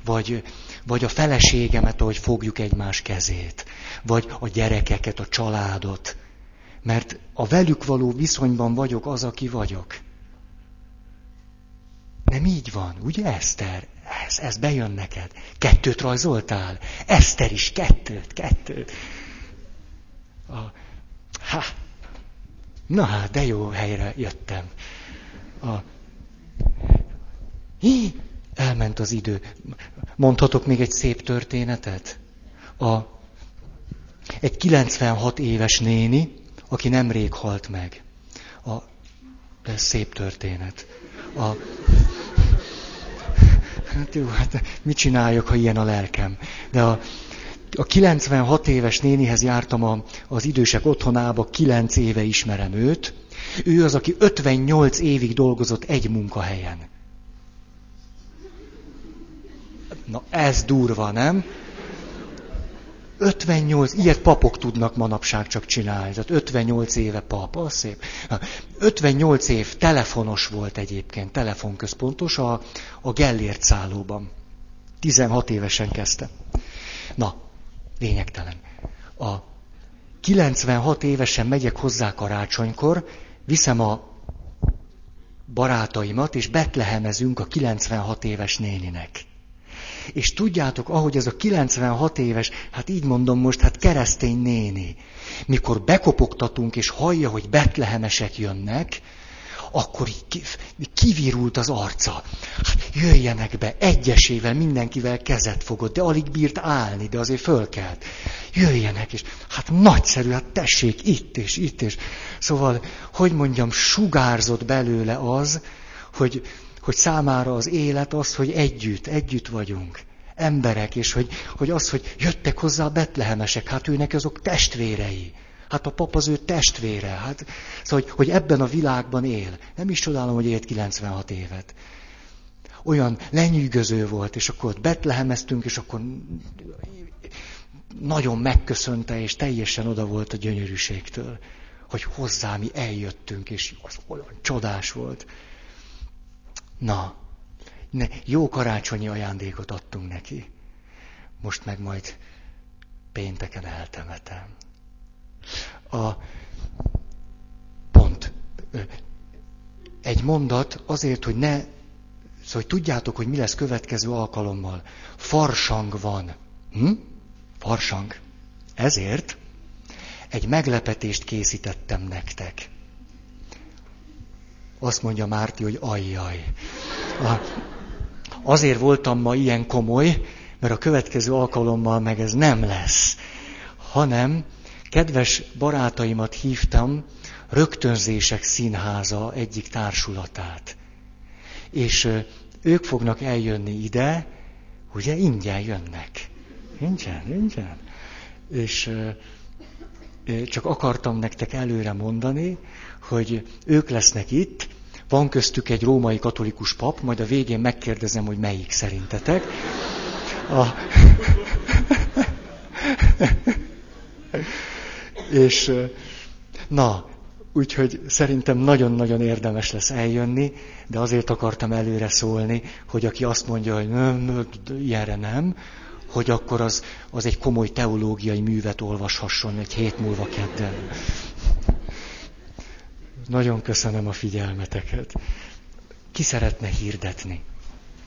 vagy, vagy a feleségemet, ahogy fogjuk egymás kezét, vagy a gyerekeket, a családot, mert a velük való viszonyban vagyok az, aki vagyok. Nem így van, ugye Eszter? Ez, ez bejön neked. Kettőt rajzoltál? Eszter is kettőt, kettőt. A, ha, Na hát, de jó helyre jöttem. A... Hí, elment az idő. Mondhatok még egy szép történetet? A... Egy 96 éves néni, aki nemrég halt meg. A... De szép történet. A... Hát jó, hát mit csináljak, ha ilyen a lelkem? De a, a 96 éves nénihez jártam a, az idősek otthonába, 9 éve ismerem őt. Ő az, aki 58 évig dolgozott egy munkahelyen. Na ez durva, nem? 58, ilyet papok tudnak manapság csak csinálni. Tehát 58 éve pap, az szép. 58 év telefonos volt egyébként, telefonközpontos a, a Gellért szállóban. 16 évesen kezdte. Na, lényegtelen. A 96 évesen megyek hozzá karácsonykor, viszem a barátaimat, és betlehemezünk a 96 éves néninek. És tudjátok, ahogy ez a 96 éves, hát így mondom most, hát keresztény néni, mikor bekopogtatunk, és hallja, hogy betlehemesek jönnek, akkor így kivirult az arca. Hát jöjjenek be, egyesével, mindenkivel kezet fogott, de alig bírt állni, de azért fölkelt. Jöjjenek, és hát nagyszerű, hát tessék, itt és itt és. Szóval, hogy mondjam, sugárzott belőle az, hogy, hogy számára az élet az, hogy együtt, együtt vagyunk emberek, és hogy, hogy az, hogy jöttek hozzá a betlehemesek, hát őnek azok testvérei. Hát a pap az ő testvére. Hát, szóval, hogy, hogy ebben a világban él. Nem is csodálom, hogy élt 96 évet. Olyan lenyűgöző volt, és akkor ott betlehemeztünk, és akkor nagyon megköszönte, és teljesen oda volt a gyönyörűségtől, hogy hozzá mi eljöttünk, és az olyan csodás volt. Na, ne, jó karácsonyi ajándékot adtunk neki. Most meg majd pénteken eltemetem. A pont egy mondat azért, hogy ne, szóval hogy tudjátok, hogy mi lesz következő alkalommal. Farsang van. Hm? Farsang. Ezért egy meglepetést készítettem nektek. Azt mondja Márti, hogy ajjaj. Azért voltam ma ilyen komoly, mert a következő alkalommal meg ez nem lesz, hanem kedves barátaimat hívtam, Rögtönzések Színháza egyik társulatát. És ők fognak eljönni ide, ugye ingyen jönnek. Ingyen, ingyen. És csak akartam nektek előre mondani, hogy ők lesznek itt, van köztük egy római katolikus pap, majd a végén megkérdezem, hogy melyik szerintetek. A... És na, úgyhogy szerintem nagyon-nagyon érdemes lesz eljönni, de azért akartam előre szólni, hogy aki azt mondja, hogy nem, ilyenre nem, hogy akkor az, az egy komoly teológiai művet olvashasson egy hét múlva kedden. Nagyon köszönöm a figyelmeteket. Ki szeretne hirdetni?